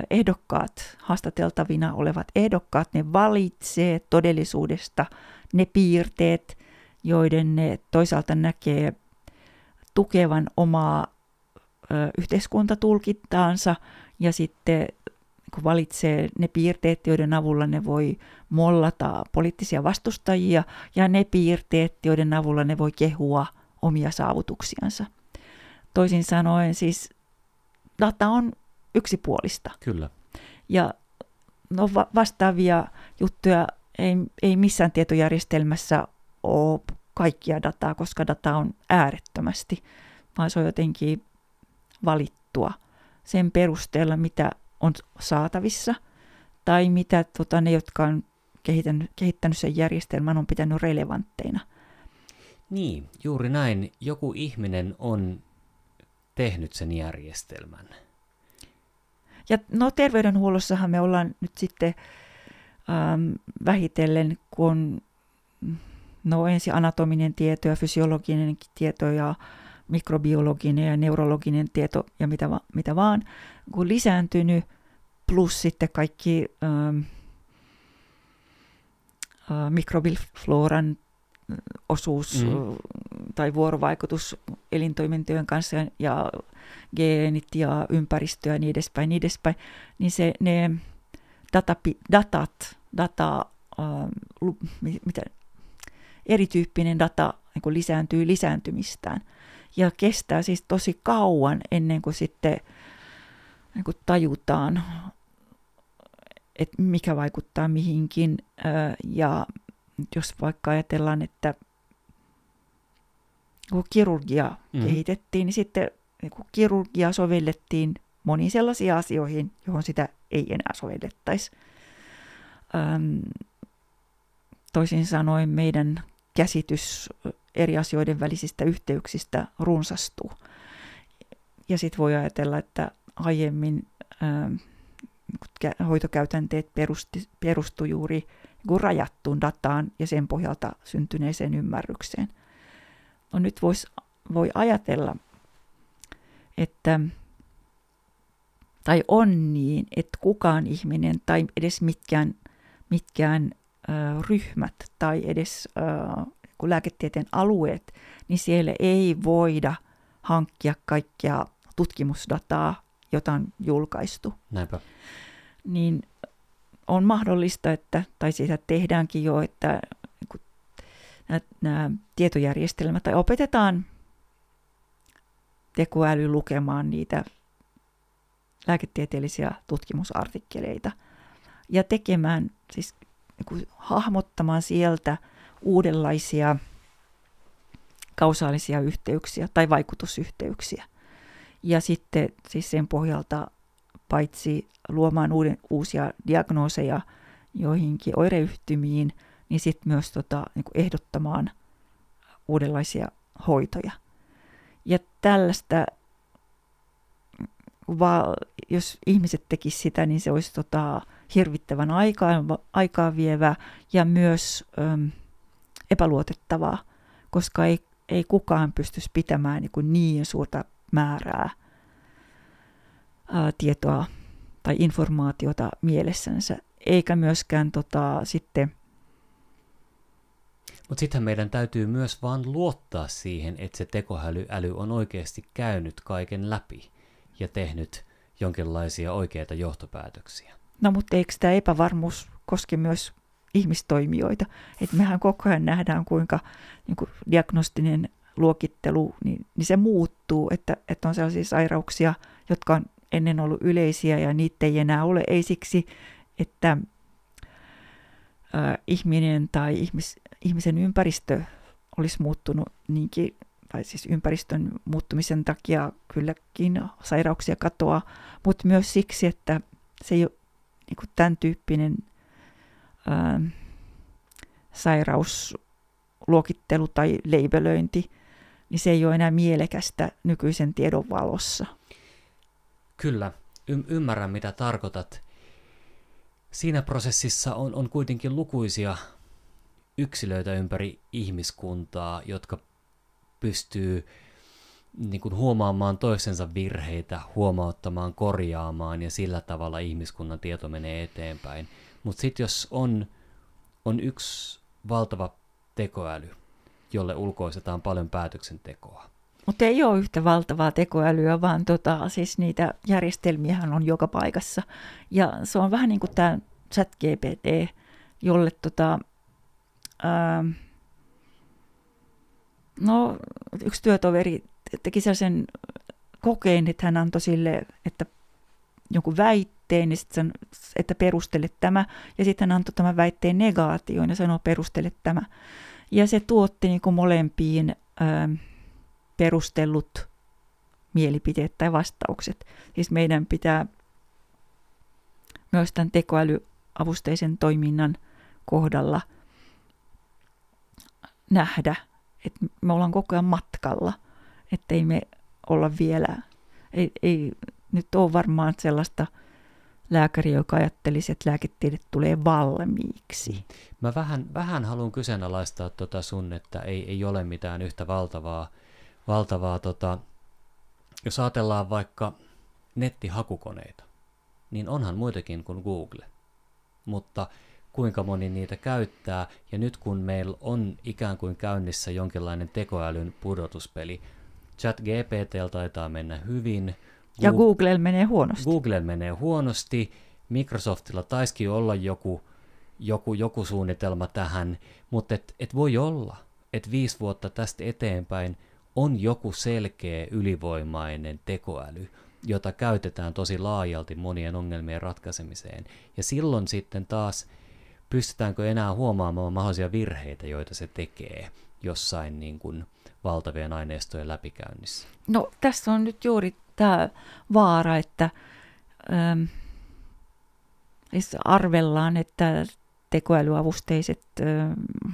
ehdokkaat, haastateltavina olevat ehdokkaat, ne valitsee todellisuudesta ne piirteet, joiden ne toisaalta näkee tukevan omaa yhteiskuntatulkintaansa ja sitten kun valitsee ne piirteet, joiden avulla ne voi mollata poliittisia vastustajia ja ne piirteet, joiden avulla ne voi kehua omia saavutuksiansa. Toisin sanoen siis data on yksipuolista Kyllä. ja no, va- vastaavia juttuja ei, ei missään tietojärjestelmässä ole kaikkia dataa, koska data on äärettömästi, vaan se on jotenkin valittua sen perusteella, mitä on saatavissa tai mitä tota, ne, jotka on kehittänyt, kehittänyt sen järjestelmän, on pitänyt relevantteina. Niin, juuri näin. Joku ihminen on tehnyt sen järjestelmän. Ja no terveydenhuollossahan me ollaan nyt sitten ähm, vähitellen, kun on no ensin anatominen tieto ja fysiologinen tieto ja mikrobiologinen ja neurologinen tieto ja mitä, va, mitä vaan, kun lisääntynyt, plus sitten kaikki ähm, äh, mikrobifloran osuus Mm. tai vuorovaikutus elintoimintojen kanssa ja, geenit ja ympäristö ja niin edespäin, niin edespäin, niin se, ne datapi, datat, data, äh, mitä, erityyppinen data niin kuin lisääntyy lisääntymistään. Ja kestää siis tosi kauan ennen kuin sitten niin kuin tajutaan, että mikä vaikuttaa mihinkin. Äh, ja jos vaikka ajatellaan, että kun kirurgia mm. kehitettiin, niin sitten niin kun kirurgia sovellettiin moniin sellaisiin asioihin, johon sitä ei enää sovellettaisi. Öm, toisin sanoen meidän käsitys eri asioiden välisistä yhteyksistä runsastuu. Ja sitten voi ajatella, että aiemmin ähm, hoitokäytänteet perusti, perustu juuri niin rajattuun dataan ja sen pohjalta syntyneeseen ymmärrykseen. No nyt vois, voi ajatella, että tai on niin, että kukaan ihminen tai edes mitkään, mitkään ö, ryhmät tai edes ö, lääketieteen alueet, niin siellä ei voida hankkia kaikkia tutkimusdataa, jota on julkaistu. Näinpä. Niin on mahdollista, että, tai sitä tehdäänkin jo, että nämä, nämä tietojärjestelmät, tai opetetaan tekoäly lukemaan niitä lääketieteellisiä tutkimusartikkeleita ja tekemään, siis niin hahmottamaan sieltä uudenlaisia kausaalisia yhteyksiä tai vaikutusyhteyksiä. Ja sitten siis sen pohjalta paitsi luomaan uuden, uusia diagnooseja joihinkin oireyhtymiin, niin sitten myös tota, niin ehdottamaan uudenlaisia hoitoja. Ja tällaista, jos ihmiset tekisivät sitä, niin se olisi tota, hirvittävän aikaa, aikaa vievää ja myös äm, epäluotettavaa, koska ei, ei kukaan pystyisi pitämään niin, niin suurta määrää ää, tietoa tai informaatiota mielessänsä, eikä myöskään tota, sitten mutta sitten meidän täytyy myös vaan luottaa siihen, että se tekoäly äly on oikeasti käynyt kaiken läpi ja tehnyt jonkinlaisia oikeita johtopäätöksiä. No mutta eikö tämä epävarmuus koske myös ihmistoimijoita? Että mehän koko ajan nähdään, kuinka niin kuin diagnostinen luokittelu, niin, niin se muuttuu, että, että on sellaisia sairauksia, jotka on ennen ollut yleisiä ja niitä ei enää ole. Ei siksi, että äh, ihminen tai ihmis, ihmisen ympäristö olisi muuttunut niinkin, tai siis ympäristön muuttumisen takia kylläkin sairauksia katoaa, mutta myös siksi, että se ei ole niin kuin tämän tyyppinen ää, sairausluokittelu tai leibelöinti, niin se ei ole enää mielekästä nykyisen tiedon valossa. Kyllä, y- ymmärrän mitä tarkoitat. Siinä prosessissa on, on kuitenkin lukuisia yksilöitä ympäri ihmiskuntaa, jotka pystyy niin kuin huomaamaan toisensa virheitä, huomauttamaan, korjaamaan ja sillä tavalla ihmiskunnan tieto menee eteenpäin. Mutta sitten jos on, on yksi valtava tekoäly, jolle ulkoistetaan paljon päätöksentekoa. Mutta ei ole yhtä valtavaa tekoälyä, vaan tota, siis niitä järjestelmiähän on joka paikassa. Ja se on vähän niin kuin tämä ChatGPT, jolle tota, ää, no, yksi työtoveri teki sellaisen kokeen, että hän antoi sille, että jonkun väitteen, niin sitten että perustele tämä, ja sitten hän antoi tämän väitteen negaation ja sanoi perustele tämä. Ja se tuotti niin kuin molempiin ää, perustellut mielipiteet tai vastaukset. Siis meidän pitää myös tämän tekoälyavusteisen toiminnan kohdalla nähdä, että me ollaan koko ajan matkalla, ettei me olla vielä, ei, ei nyt ole varmaan sellaista lääkäriä, joka ajattelisi, että lääketiede tulee valmiiksi. Mä vähän, vähän haluan kyseenalaistaa tota sun, että ei, ei ole mitään yhtä valtavaa, valtavaa tota, jos ajatellaan vaikka nettihakukoneita, niin onhan muitakin kuin Google. Mutta kuinka moni niitä käyttää, ja nyt kun meillä on ikään kuin käynnissä jonkinlainen tekoälyn pudotuspeli, chat GPT taitaa mennä hyvin. Ja Google menee huonosti. Google menee huonosti, Microsoftilla taisikin olla joku, joku, joku suunnitelma tähän, mutta et, et voi olla, että viisi vuotta tästä eteenpäin on joku selkeä ylivoimainen tekoäly, jota käytetään tosi laajalti monien ongelmien ratkaisemiseen. Ja silloin sitten taas pystytäänkö enää huomaamaan mahdollisia virheitä, joita se tekee jossain niin kuin valtavien aineistojen läpikäynnissä? No tässä on nyt juuri tämä vaara, että ähm, arvellaan, että tekoälyaavusteiset äh,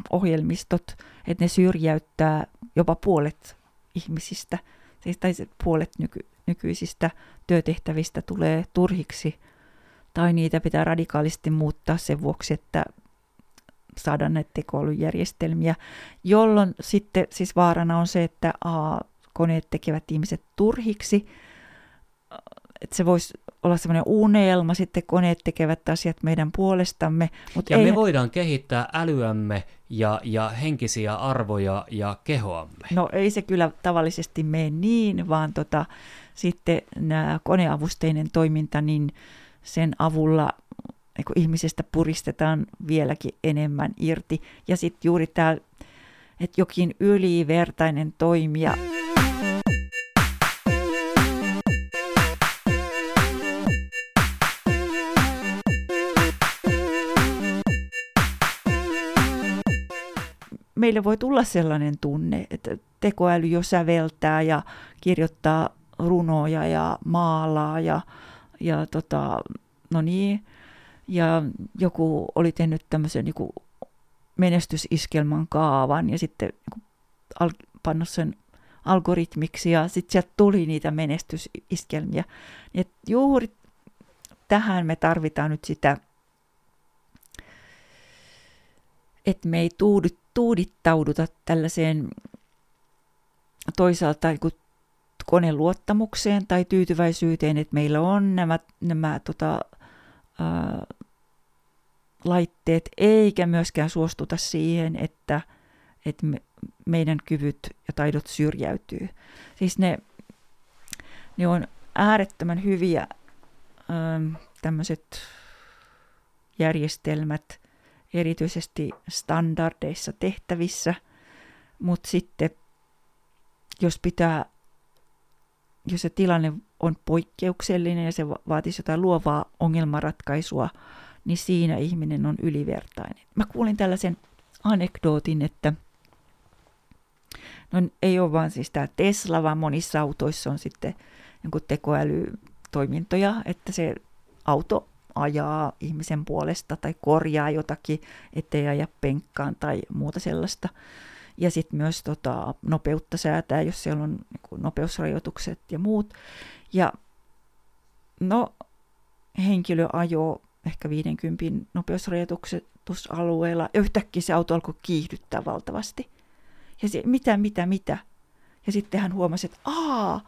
ohjelmistot, että ne syrjäyttää jopa puolet ihmisistä, siis tai puolet nyky, nykyisistä työtehtävistä tulee turhiksi tai niitä pitää radikaalisti muuttaa sen vuoksi, että saada näitä tekoälyjärjestelmiä, jolloin sitten siis vaarana on se, että a, koneet tekevät ihmiset turhiksi, että se voisi olla semmoinen unelma, sitten koneet tekevät asiat meidän puolestamme. Mutta Ja ei, me voidaan kehittää älyämme ja, ja henkisiä arvoja ja kehoamme. No ei se kyllä tavallisesti mene niin, vaan tota, sitten nämä koneavusteinen toiminta, niin sen avulla niin ihmisestä puristetaan vieläkin enemmän irti. Ja sitten juuri tämä, että jokin ylivertainen toimija meille voi tulla sellainen tunne, että tekoäly jo säveltää ja kirjoittaa runoja ja maalaa ja, ja tota, no niin, ja joku oli tehnyt tämmöisen niin menestysiskelman kaavan ja sitten niin al- pannut sen algoritmiksi ja sitten sieltä tuli niitä menestysiskelmiä. Et juuri tähän me tarvitaan nyt sitä, että me ei tuudu, tuudittauduta tällaiseen toisaalta niin koneluottamukseen tai tyytyväisyyteen, että meillä on nämä, nämä tota, ää, laitteet, eikä myöskään suostuta siihen, että, että me, meidän kyvyt ja taidot syrjäytyy. Siis ne, ne on äärettömän hyviä tämmöiset järjestelmät, erityisesti standardeissa tehtävissä, mutta sitten jos pitää, jos se tilanne on poikkeuksellinen ja se vaatisi jotain luovaa ongelmanratkaisua, niin siinä ihminen on ylivertainen. Mä kuulin tällaisen anekdootin, että no ei ole vaan siis tämä Tesla, vaan monissa autoissa on sitten tekoälytoimintoja, että se auto ajaa ihmisen puolesta tai korjaa jotakin, ettei aja penkkaan tai muuta sellaista. Ja sitten myös tota, nopeutta säätää, jos siellä on niin nopeusrajoitukset ja muut. Ja no, henkilö ajoo ehkä 50 nopeusrajoitusalueella, ja yhtäkkiä se auto alkoi kiihdyttää valtavasti. Ja se, mitä, mitä, mitä. Ja sitten hän huomasi, että aa,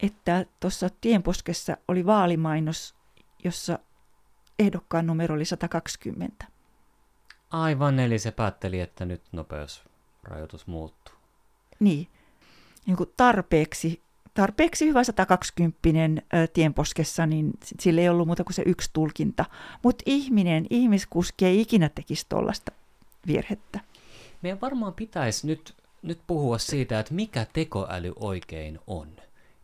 että tuossa tienposkessa oli vaalimainos, jossa ehdokkaan numero oli 120. Aivan, eli se päätteli, että nyt nopeusrajoitus muuttuu. Niin, niin kuin tarpeeksi, tarpeeksi hyvä 120 tienposkessa, niin sillä ei ollut muuta kuin se yksi tulkinta. Mutta ihminen, ihmiskuski ei ikinä tekisi tuollaista virhettä. Meidän varmaan pitäisi nyt, nyt puhua siitä, että mikä tekoäly oikein on.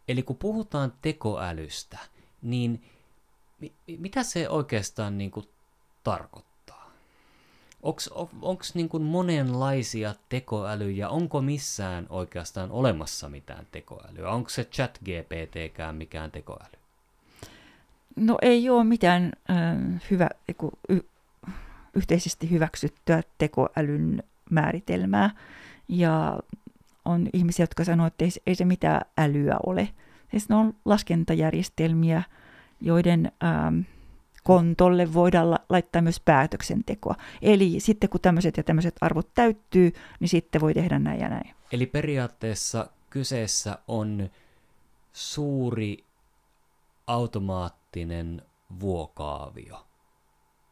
Eli kun puhutaan tekoälystä, niin mitä se oikeastaan niin kuin tarkoittaa? Onko niin monenlaisia tekoälyjä? Onko missään oikeastaan olemassa mitään tekoälyä? Onko se chat GPTkään mikään tekoäly? No ei ole mitään äh, hyvä, y, yhteisesti hyväksyttyä tekoälyn määritelmää. Ja on ihmisiä, jotka sanoo, että ei, ei se mitään älyä ole. Siis ne on laskentajärjestelmiä, joiden ähm, kontolle voidaan la- laittaa myös päätöksentekoa. Eli sitten kun tämmöiset ja tämmöiset arvot täyttyy, niin sitten voi tehdä näin ja näin. Eli periaatteessa kyseessä on suuri automaattinen vuokaavio.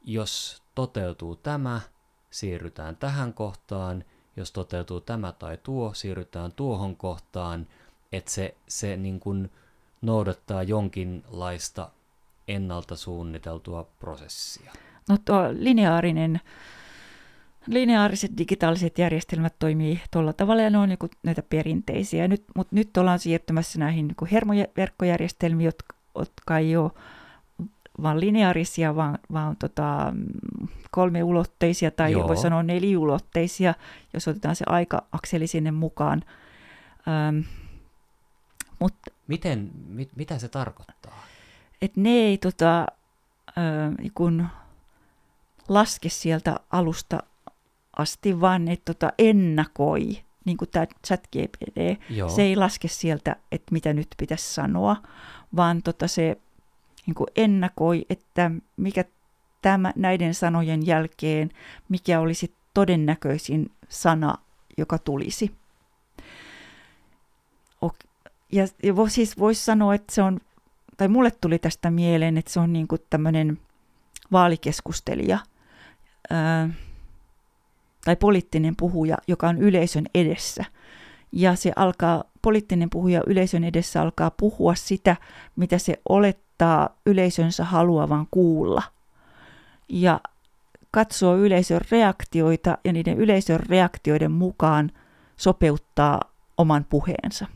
Jos toteutuu tämä, siirrytään tähän kohtaan. Jos toteutuu tämä tai tuo, siirrytään tuohon kohtaan. Että se, se niin kuin noudattaa jonkinlaista ennalta suunniteltua prosessia. No tuo lineaarinen, lineaariset digitaaliset järjestelmät toimii tuolla tavalla ja ne on niin näitä perinteisiä. Nyt, mutta nyt ollaan siirtymässä näihin niin hermoverkkojärjestelmiin, jotka, jotka ei ole vaan lineaarisia, vaan, vaan tota, kolmeulotteisia tai Joo. voi sanoa neliulotteisia, jos otetaan se aika-akseli sinne mukaan. Ähm, mut, Miten, mit, mitä se tarkoittaa? Että ne ei tota, äh, kun laske sieltä alusta asti, vaan ne tota, ennakoi, niin kuin tämä ChatGPT. Se ei laske sieltä, että mitä nyt pitäisi sanoa, vaan tota, se niin kuin ennakoi, että mikä tämä, näiden sanojen jälkeen, mikä olisi todennäköisin sana, joka tulisi. Ja, ja siis voisi sanoa, että se on tai mulle tuli tästä mieleen, että se on niin kuin tämmöinen vaalikeskustelija ää, tai poliittinen puhuja, joka on yleisön edessä. Ja se alkaa, poliittinen puhuja yleisön edessä alkaa puhua sitä, mitä se olettaa yleisönsä haluavan kuulla. Ja katsoo yleisön reaktioita ja niiden yleisön reaktioiden mukaan sopeuttaa oman puheensa.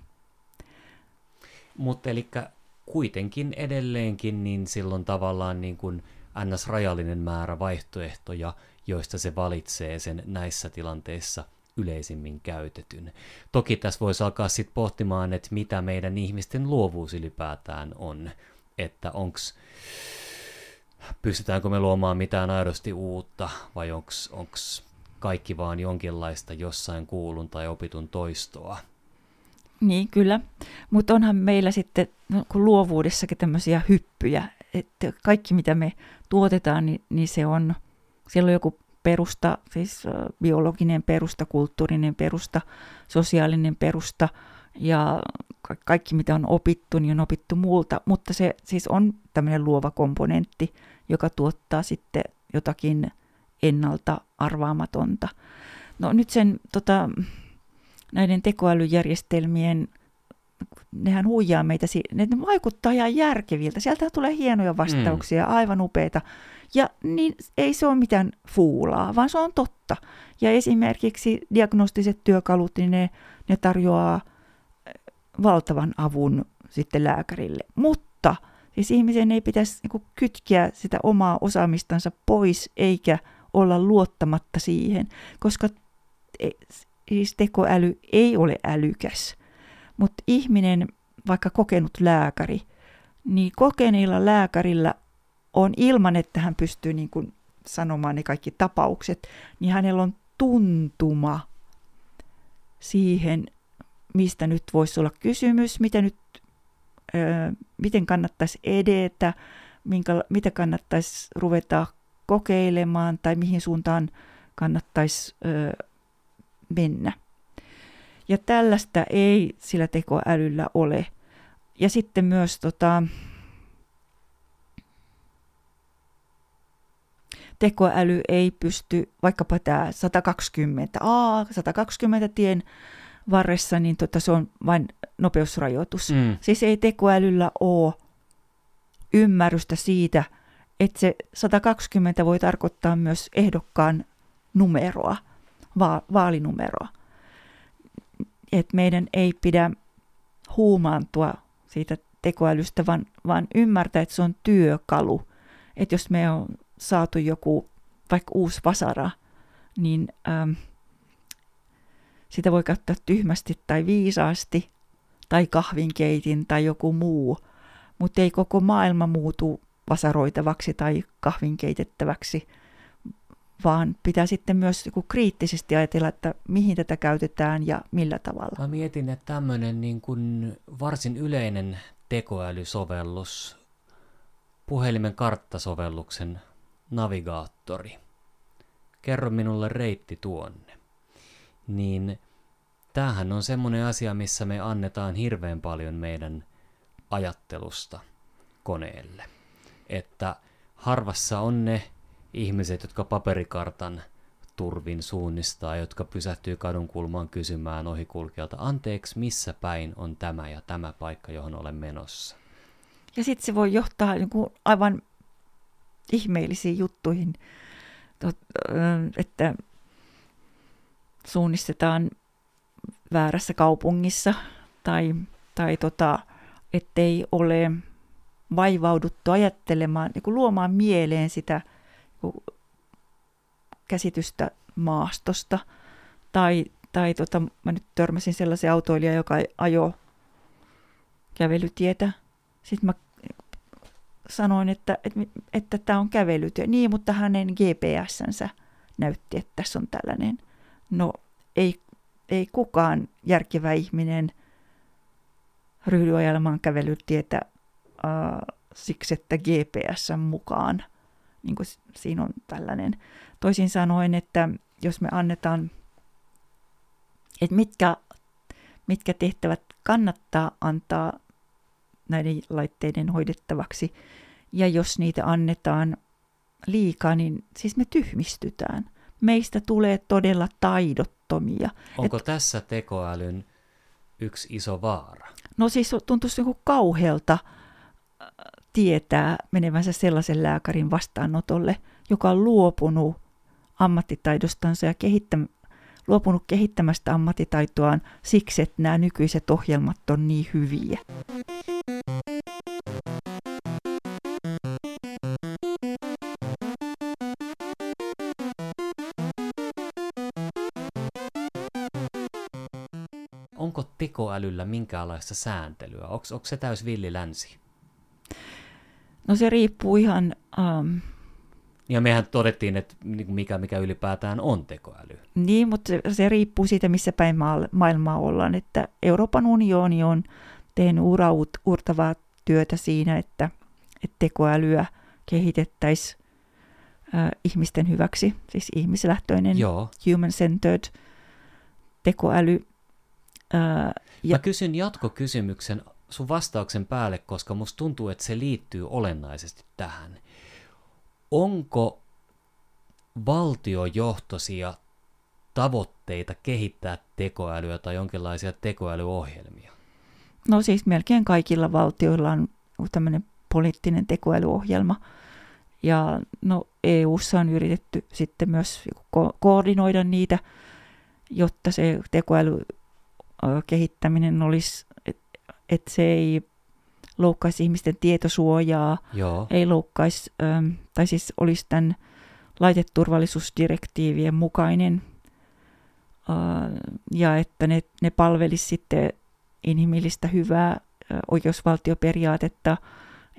Mutta eli kuitenkin edelleenkin niin silloin tavallaan niin kuin ns. rajallinen määrä vaihtoehtoja, joista se valitsee sen näissä tilanteissa yleisimmin käytetyn. Toki tässä voisi alkaa sitten pohtimaan, että mitä meidän ihmisten luovuus ylipäätään on. Että onks, pystytäänkö me luomaan mitään aidosti uutta vai onko kaikki vaan jonkinlaista jossain kuulun tai opitun toistoa. Niin, kyllä. Mutta onhan meillä sitten no, kun luovuudessakin tämmöisiä hyppyjä, että kaikki mitä me tuotetaan, niin, niin se on, siellä on joku perusta, siis biologinen perusta, kulttuurinen perusta, sosiaalinen perusta ja kaikki mitä on opittu, niin on opittu muulta, mutta se siis on tämmöinen luova komponentti, joka tuottaa sitten jotakin ennalta arvaamatonta. No nyt sen tota, näiden tekoälyjärjestelmien, nehän huijaa meitä, ne vaikuttaa ihan järkeviltä. Sieltä tulee hienoja vastauksia, mm. aivan upeita. Ja niin ei se ole mitään fuulaa, vaan se on totta. Ja esimerkiksi diagnostiset työkalut, niin ne, ne tarjoaa eh, valtavan avun sitten lääkärille. Mutta siis ihmisen ei pitäisi niin kytkeä sitä omaa osaamistansa pois, eikä olla luottamatta siihen, koska e, siis tekoäly ei ole älykäs. Mutta ihminen, vaikka kokenut lääkäri, niin kokeneilla lääkärillä on ilman, että hän pystyy niin kuin sanomaan ne kaikki tapaukset, niin hänellä on tuntuma siihen, mistä nyt voisi olla kysymys, mitä nyt, ö, miten kannattaisi edetä, minkä, mitä kannattaisi ruveta kokeilemaan tai mihin suuntaan kannattaisi ö, mennä. Ja tällaista ei sillä tekoälyllä ole. Ja sitten myös tota, tekoäly ei pysty, vaikkapa tämä 120, a 120 tien varressa, niin tota, se on vain nopeusrajoitus. Mm. Siis ei tekoälyllä ole ymmärrystä siitä, että se 120 voi tarkoittaa myös ehdokkaan numeroa, va- vaalinumeroa. Et meidän ei pidä huumaantua siitä tekoälystä, vaan, vaan ymmärtää, että se on työkalu. Että jos me on saatu joku vaikka uusi vasara, niin ähm, sitä voi käyttää tyhmästi tai viisaasti, tai kahvinkeitin tai joku muu, mutta ei koko maailma muutu vasaroitavaksi tai kahvinkeitettäväksi, vaan pitää sitten myös kriittisesti ajatella, että mihin tätä käytetään ja millä tavalla. Mä mietin, että tämmöinen niin kuin varsin yleinen tekoälysovellus, puhelimen karttasovelluksen navigaattori, kerro minulle reitti tuonne, niin tämähän on semmoinen asia, missä me annetaan hirveän paljon meidän ajattelusta koneelle. Että harvassa on ne ihmiset, jotka paperikartan turvin suunnistaa, jotka pysähtyy kadun kulmaan kysymään ohikulkijalta, anteeksi, missä päin on tämä ja tämä paikka, johon olen menossa. Ja sitten se voi johtaa niin kuin aivan ihmeellisiin juttuihin, että suunnistetaan väärässä kaupungissa tai, tai tota, ettei ole vaivauduttu ajattelemaan, niin luomaan mieleen sitä käsitystä maastosta. Tai, tai tota, mä nyt törmäsin sellaisen autoilija, joka ajo kävelytietä. Sitten mä sanoin, että, että, että tämä on kävelytyö. Niin, mutta hänen GPS-sänsä näytti, että tässä on tällainen. No, ei, ei kukaan järkevä ihminen ryhdy ajelemaan kävelytietä äh, siksi, että GPS mukaan. Niin kuin siinä on tällainen. Toisin sanoen, että jos me annetaan, että mitkä, mitkä tehtävät kannattaa antaa näiden laitteiden hoidettavaksi. Ja jos niitä annetaan liikaa, niin siis me tyhmistytään. Meistä tulee todella taidottomia. Onko Et, tässä tekoälyn yksi iso vaara? No siis tuntuisi joku kauhealta tietää menevänsä sellaisen lääkärin vastaanotolle, joka on luopunut ammattitaidostansa ja kehittäm- luopunut kehittämästä ammattitaitoaan siksi, että nämä nykyiset ohjelmat on niin hyviä. Onko tekoälyllä minkäänlaista sääntelyä? Onko, se täys villi länsi? No se riippuu ihan um, ja mehän todettiin, että niin mikä, mikä ylipäätään on tekoäly. Niin, mutta se, se riippuu siitä, missä päin maailmaa ollaan. Että Euroopan unioni on tehnyt uraurtavaa työtä siinä, että, että tekoälyä kehitettäisiin äh, ihmisten hyväksi, siis ihmislähtöinen, Joo. human-centered tekoäly. Äh, ja... Mä kysyn jatkokysymyksen sun vastauksen päälle, koska musta tuntuu, että se liittyy olennaisesti tähän onko valtiojohtoisia tavoitteita kehittää tekoälyä tai jonkinlaisia tekoälyohjelmia? No siis melkein kaikilla valtioilla on tämmöinen poliittinen tekoälyohjelma. Ja no EU:ssa on yritetty sitten myös ko- koordinoida niitä, jotta se tekoäly kehittäminen olisi, että et se ei loukkaisi ihmisten tietosuojaa, Joo. ei loukkaisi, ähm, tai siis olisi tämän laiteturvallisuusdirektiivien mukainen, äh, ja että ne, ne palvelisi sitten inhimillistä hyvää äh, oikeusvaltioperiaatetta,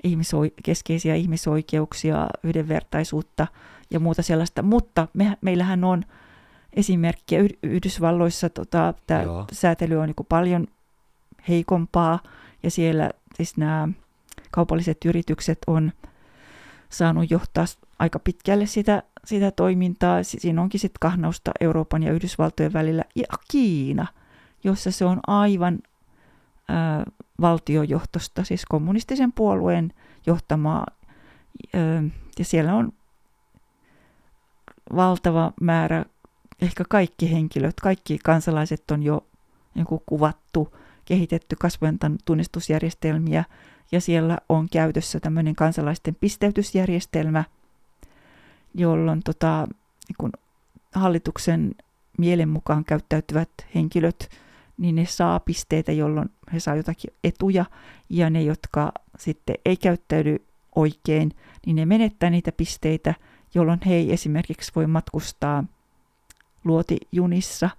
ihmisoi- keskeisiä ihmisoikeuksia, yhdenvertaisuutta ja muuta sellaista. Mutta me, meillähän on esimerkkiä Yhdysvalloissa, tota, tämä säätely on niin paljon heikompaa, ja siellä siis nämä kaupalliset yritykset on saanut johtaa aika pitkälle sitä, sitä toimintaa. Siinä onkin sitten kahnausta Euroopan ja Yhdysvaltojen välillä. Ja Kiina, jossa se on aivan ää, valtiojohtosta, siis kommunistisen puolueen johtamaa. Ää, ja siellä on valtava määrä, ehkä kaikki henkilöt, kaikki kansalaiset on jo niin kuvattu kehitetty kasvojen tunnistusjärjestelmiä ja siellä on käytössä tämmöinen kansalaisten pisteytysjärjestelmä, jolloin tota, niin kun hallituksen mielen mukaan käyttäytyvät henkilöt, niin ne saa pisteitä, jolloin he saa jotakin etuja, ja ne, jotka sitten ei käyttäydy oikein, niin ne menettää niitä pisteitä, jolloin he ei esimerkiksi voi matkustaa luotijunissa,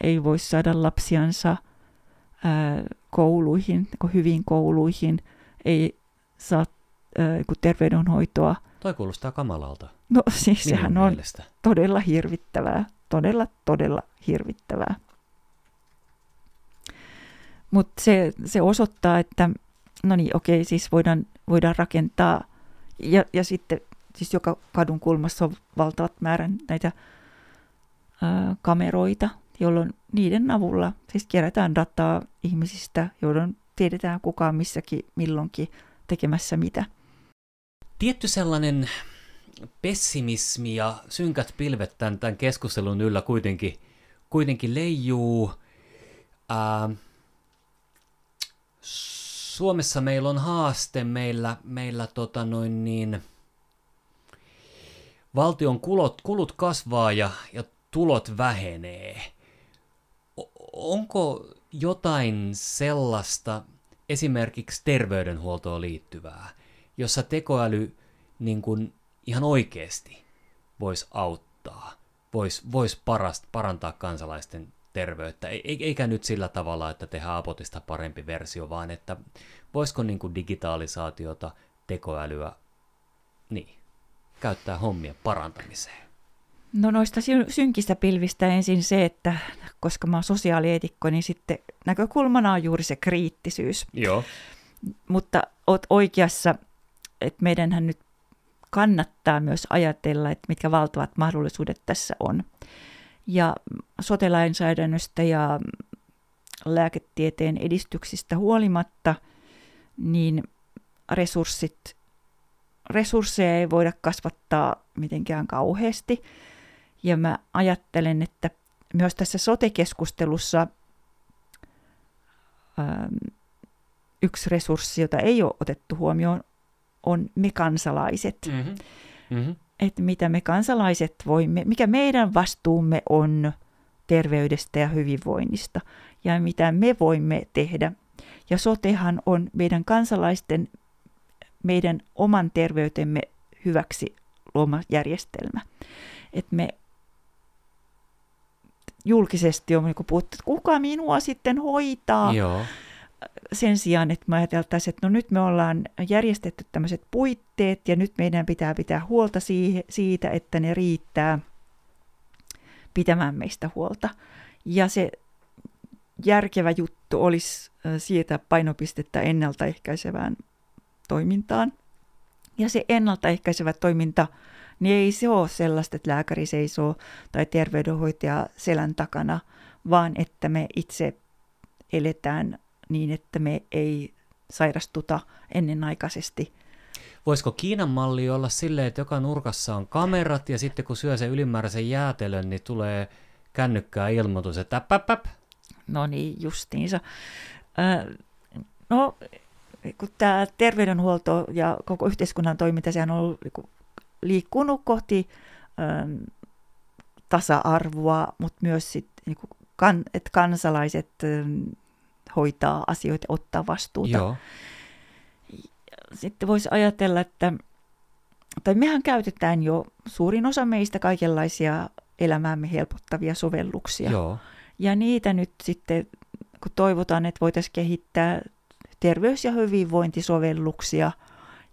ei voi saada lapsiansa – kouluihin, hyvin kouluihin, ei saa ää, terveydenhoitoa. Toi kuulostaa kamalalta. No siis Minun sehän mielestä. on todella hirvittävää, todella, todella hirvittävää. Mutta se, se osoittaa, että no niin, okei, siis voidaan, voidaan rakentaa, ja, ja sitten siis joka kadun kulmassa on valtavat määrän näitä ää, kameroita, jolloin niiden avulla siis kerätään dataa ihmisistä, jolloin tiedetään kuka missäkin milloinkin tekemässä mitä. Tietty sellainen pessimismi ja synkät pilvet tämän, tämän keskustelun yllä kuitenkin, kuitenkin leijuu. Ää, Suomessa meillä on haaste, meillä, meillä tota noin niin, valtion kulut, kulut kasvaa ja, ja tulot vähenee onko jotain sellaista esimerkiksi terveydenhuoltoon liittyvää, jossa tekoäly niin kuin ihan oikeasti voisi auttaa, voisi vois parantaa kansalaisten terveyttä, eikä nyt sillä tavalla, että tehdään apotista parempi versio, vaan että voisiko niin kuin digitalisaatiota, tekoälyä, niin, käyttää hommia parantamiseen. No noista synkistä pilvistä ensin se, että koska mä oon sosiaalietikko, niin sitten näkökulmana on juuri se kriittisyys. Joo. Mutta oot oikeassa, että meidänhän nyt kannattaa myös ajatella, että mitkä valtavat mahdollisuudet tässä on. Ja sotelainsäädännöstä ja lääketieteen edistyksistä huolimatta niin resurssit, resursseja ei voida kasvattaa mitenkään kauheasti. Ja mä ajattelen, että myös tässä sote-keskustelussa ähm, yksi resurssi, jota ei ole otettu huomioon, on me kansalaiset. Mm-hmm. Mm-hmm. Että mitä me kansalaiset voimme, mikä meidän vastuumme on terveydestä ja hyvinvoinnista ja mitä me voimme tehdä. Ja sotehan on meidän kansalaisten, meidän oman terveytemme hyväksi luoma järjestelmä. Että me julkisesti on niin puhuttu, että kuka minua sitten hoitaa. Joo. Sen sijaan, että me ajateltaisiin, että no nyt me ollaan järjestetty tämmöiset puitteet ja nyt meidän pitää pitää huolta siitä, että ne riittää pitämään meistä huolta. Ja se järkevä juttu olisi siirtää painopistettä ennaltaehkäisevään toimintaan. Ja se ennaltaehkäisevä toiminta – niin ei se ole sellaista, että lääkäri seisoo tai terveydenhoitaja selän takana, vaan että me itse eletään niin, että me ei sairastuta ennenaikaisesti. Voisiko Kiinan malli olla silleen, että joka nurkassa on kamerat ja sitten kun syö sen ylimääräisen jäätelön, niin tulee kännykkää ilmoitus, että päp, No niin, justiinsa. Äh, no, kun tämä terveydenhuolto ja koko yhteiskunnan toiminta, sehän on ollut niinku liikkunut kohti ähm, tasa-arvoa, mutta myös sit, niin kuin kan, että kansalaiset ähm, hoitaa asioita ottaa vastuuta. Joo. Sitten voisi ajatella, että tai mehän käytetään jo suurin osa meistä kaikenlaisia elämäämme helpottavia sovelluksia. Joo. Ja niitä nyt sitten, kun toivotaan, että voitaisiin kehittää terveys- ja hyvinvointisovelluksia,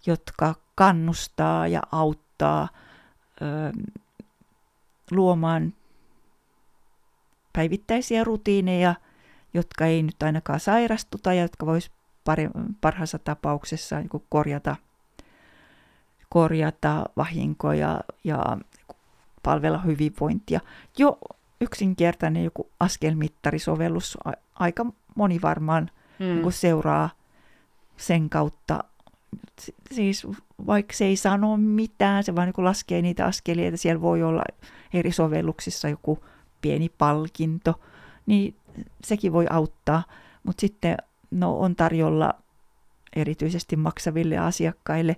jotka kannustaa ja auttaa auttaa ö, luomaan päivittäisiä rutiineja, jotka ei nyt ainakaan sairastuta ja jotka vois parhaassa tapauksessa niin korjata, korjata vahinkoja ja palvella hyvinvointia. Jo yksinkertainen joku askelmittarisovellus, aika moni varmaan mm. niin seuraa sen kautta siis vaikka se ei sano mitään, se vaan niin laskee niitä askelia, että siellä voi olla eri sovelluksissa joku pieni palkinto, niin sekin voi auttaa. Mutta sitten no, on tarjolla erityisesti maksaville asiakkaille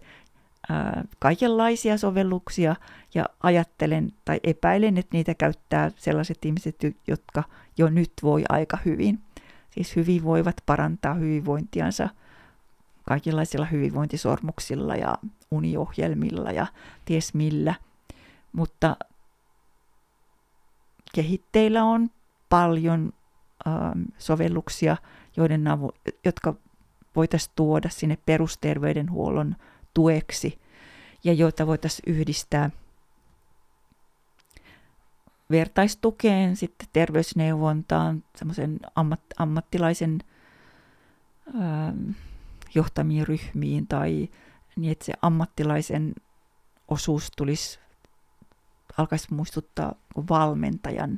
ää, kaikenlaisia sovelluksia ja ajattelen tai epäilen, että niitä käyttää sellaiset ihmiset, jotka jo nyt voi aika hyvin. Siis hyvin voivat parantaa hyvinvointiansa – kaikenlaisilla hyvinvointisormuksilla ja uniohjelmilla ja ties millä. Mutta kehitteillä on paljon ähm, sovelluksia, joiden avu, jotka voitaisiin tuoda sinne perusterveydenhuollon tueksi ja joita voitaisiin yhdistää vertaistukeen, sitten terveysneuvontaan, semmoisen ammat, ammattilaisen ähm, johtamiin ryhmiin tai niin, että se ammattilaisen osuus tulisi, alkaisi muistuttaa valmentajan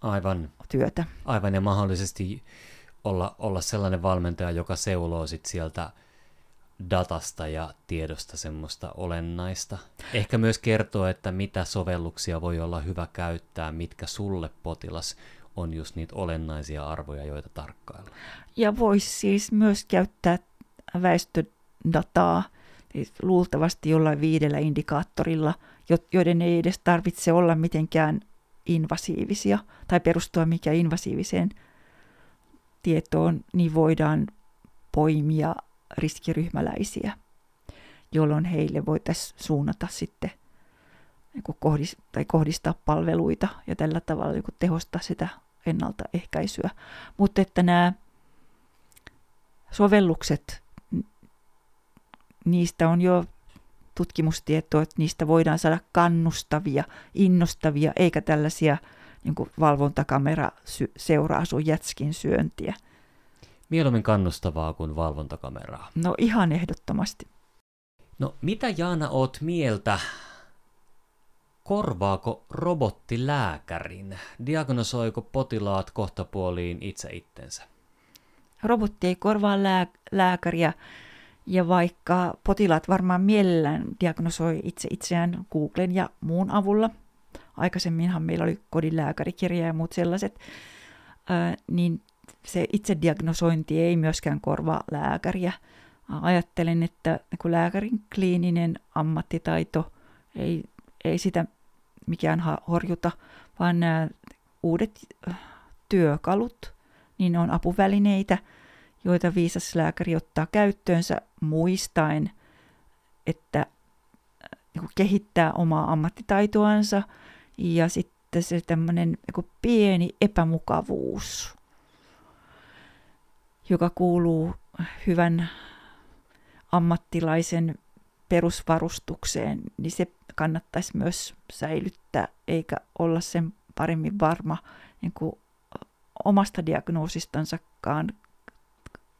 Aivan. työtä. Aivan ja mahdollisesti olla, olla sellainen valmentaja, joka seuloo sit sieltä datasta ja tiedosta semmoista olennaista. Ehkä myös kertoo, että mitä sovelluksia voi olla hyvä käyttää, mitkä sulle potilas on just niitä olennaisia arvoja, joita tarkkailla. Ja voisi siis myös käyttää väestödataa, siis luultavasti jollain viidellä indikaattorilla, joiden ei edes tarvitse olla mitenkään invasiivisia tai perustua mikä invasiiviseen tietoon, niin voidaan poimia riskiryhmäläisiä, jolloin heille voitaisiin suunnata sitten kohdistaa, tai kohdistaa palveluita ja tällä tavalla tehostaa sitä ennaltaehkäisyä. Mutta että nämä sovellukset, niistä on jo tutkimustietoa, että niistä voidaan saada kannustavia, innostavia, eikä tällaisia niin kuin valvontakamera seuraa sun jätskin syöntiä. Mieluummin kannustavaa kuin valvontakameraa. No ihan ehdottomasti. No mitä Jaana oot mieltä Korvaako robotti lääkärin? Diagnosoiko potilaat kohtapuoliin itse itsensä? robotti ei korvaa lää, lääkäriä, ja vaikka potilaat varmaan mielellään diagnosoi itse itseään Googlen ja muun avulla, aikaisemminhan meillä oli kodinlääkärikirja ja muut sellaiset, ää, niin se itse diagnosointi ei myöskään korvaa lääkäriä. Ajattelen, että kun lääkärin kliininen ammattitaito ei, ei sitä mikään horjuta, vaan nämä uudet työkalut, niin ne on apuvälineitä, joita viisas lääkäri ottaa käyttöönsä muistaen, että niin kehittää omaa ammattitaitoansa ja sitten se tämmöinen niin pieni epämukavuus, joka kuuluu hyvän ammattilaisen perusvarustukseen, niin se kannattaisi myös säilyttää, eikä olla sen paremmin varma niin kuin omasta diagnoosistansakaan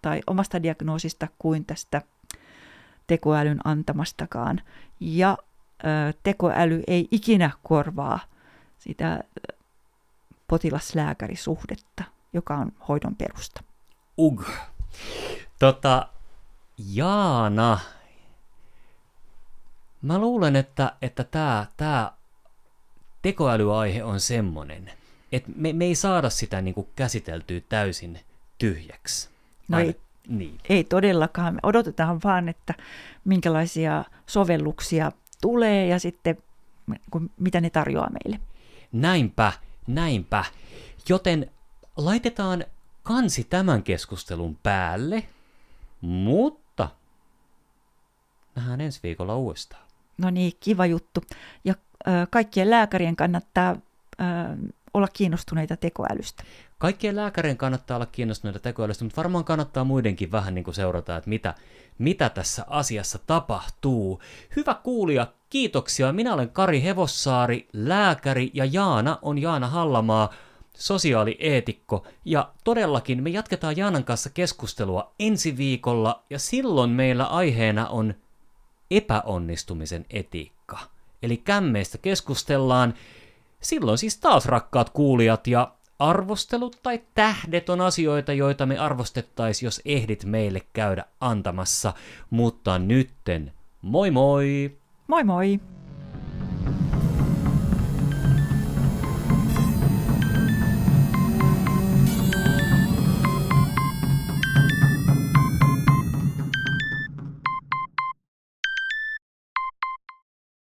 tai omasta diagnoosista kuin tästä tekoälyn antamastakaan. Ja tekoäly ei ikinä korvaa sitä potilaslääkärisuhdetta, joka on hoidon perusta. Ug. Tota, Jaana, mä luulen, että, että tämä tää tekoälyaihe on semmoinen, että me, me ei saada sitä niinku käsiteltyä täysin tyhjäksi. No ei, niin. ei todellakaan. Me odotetaan vaan, että minkälaisia sovelluksia tulee ja sitten mitä ne tarjoaa meille. Näinpä, näinpä. Joten laitetaan kansi tämän keskustelun päälle, mutta nähdään ensi viikolla uudestaan. No niin, kiva juttu. Ja äh, kaikkien lääkärien kannattaa äh, olla kiinnostuneita tekoälystä. Kaikkien lääkärien kannattaa olla kiinnostuneita tekoälystä, mutta varmaan kannattaa muidenkin vähän niin kuin seurata, että mitä, mitä tässä asiassa tapahtuu. Hyvä kuulija, kiitoksia. Minä olen Kari Hevossaari, lääkäri, ja Jaana on Jaana Hallamaa, sosiaalieetikko. Ja todellakin me jatketaan Jaanan kanssa keskustelua ensi viikolla, ja silloin meillä aiheena on epäonnistumisen etiikka. Eli kämmeistä keskustellaan. Silloin siis taas rakkaat kuulijat ja arvostelut tai tähdet on asioita, joita me arvostettaisiin, jos ehdit meille käydä antamassa. Mutta nytten, moi moi! Moi moi!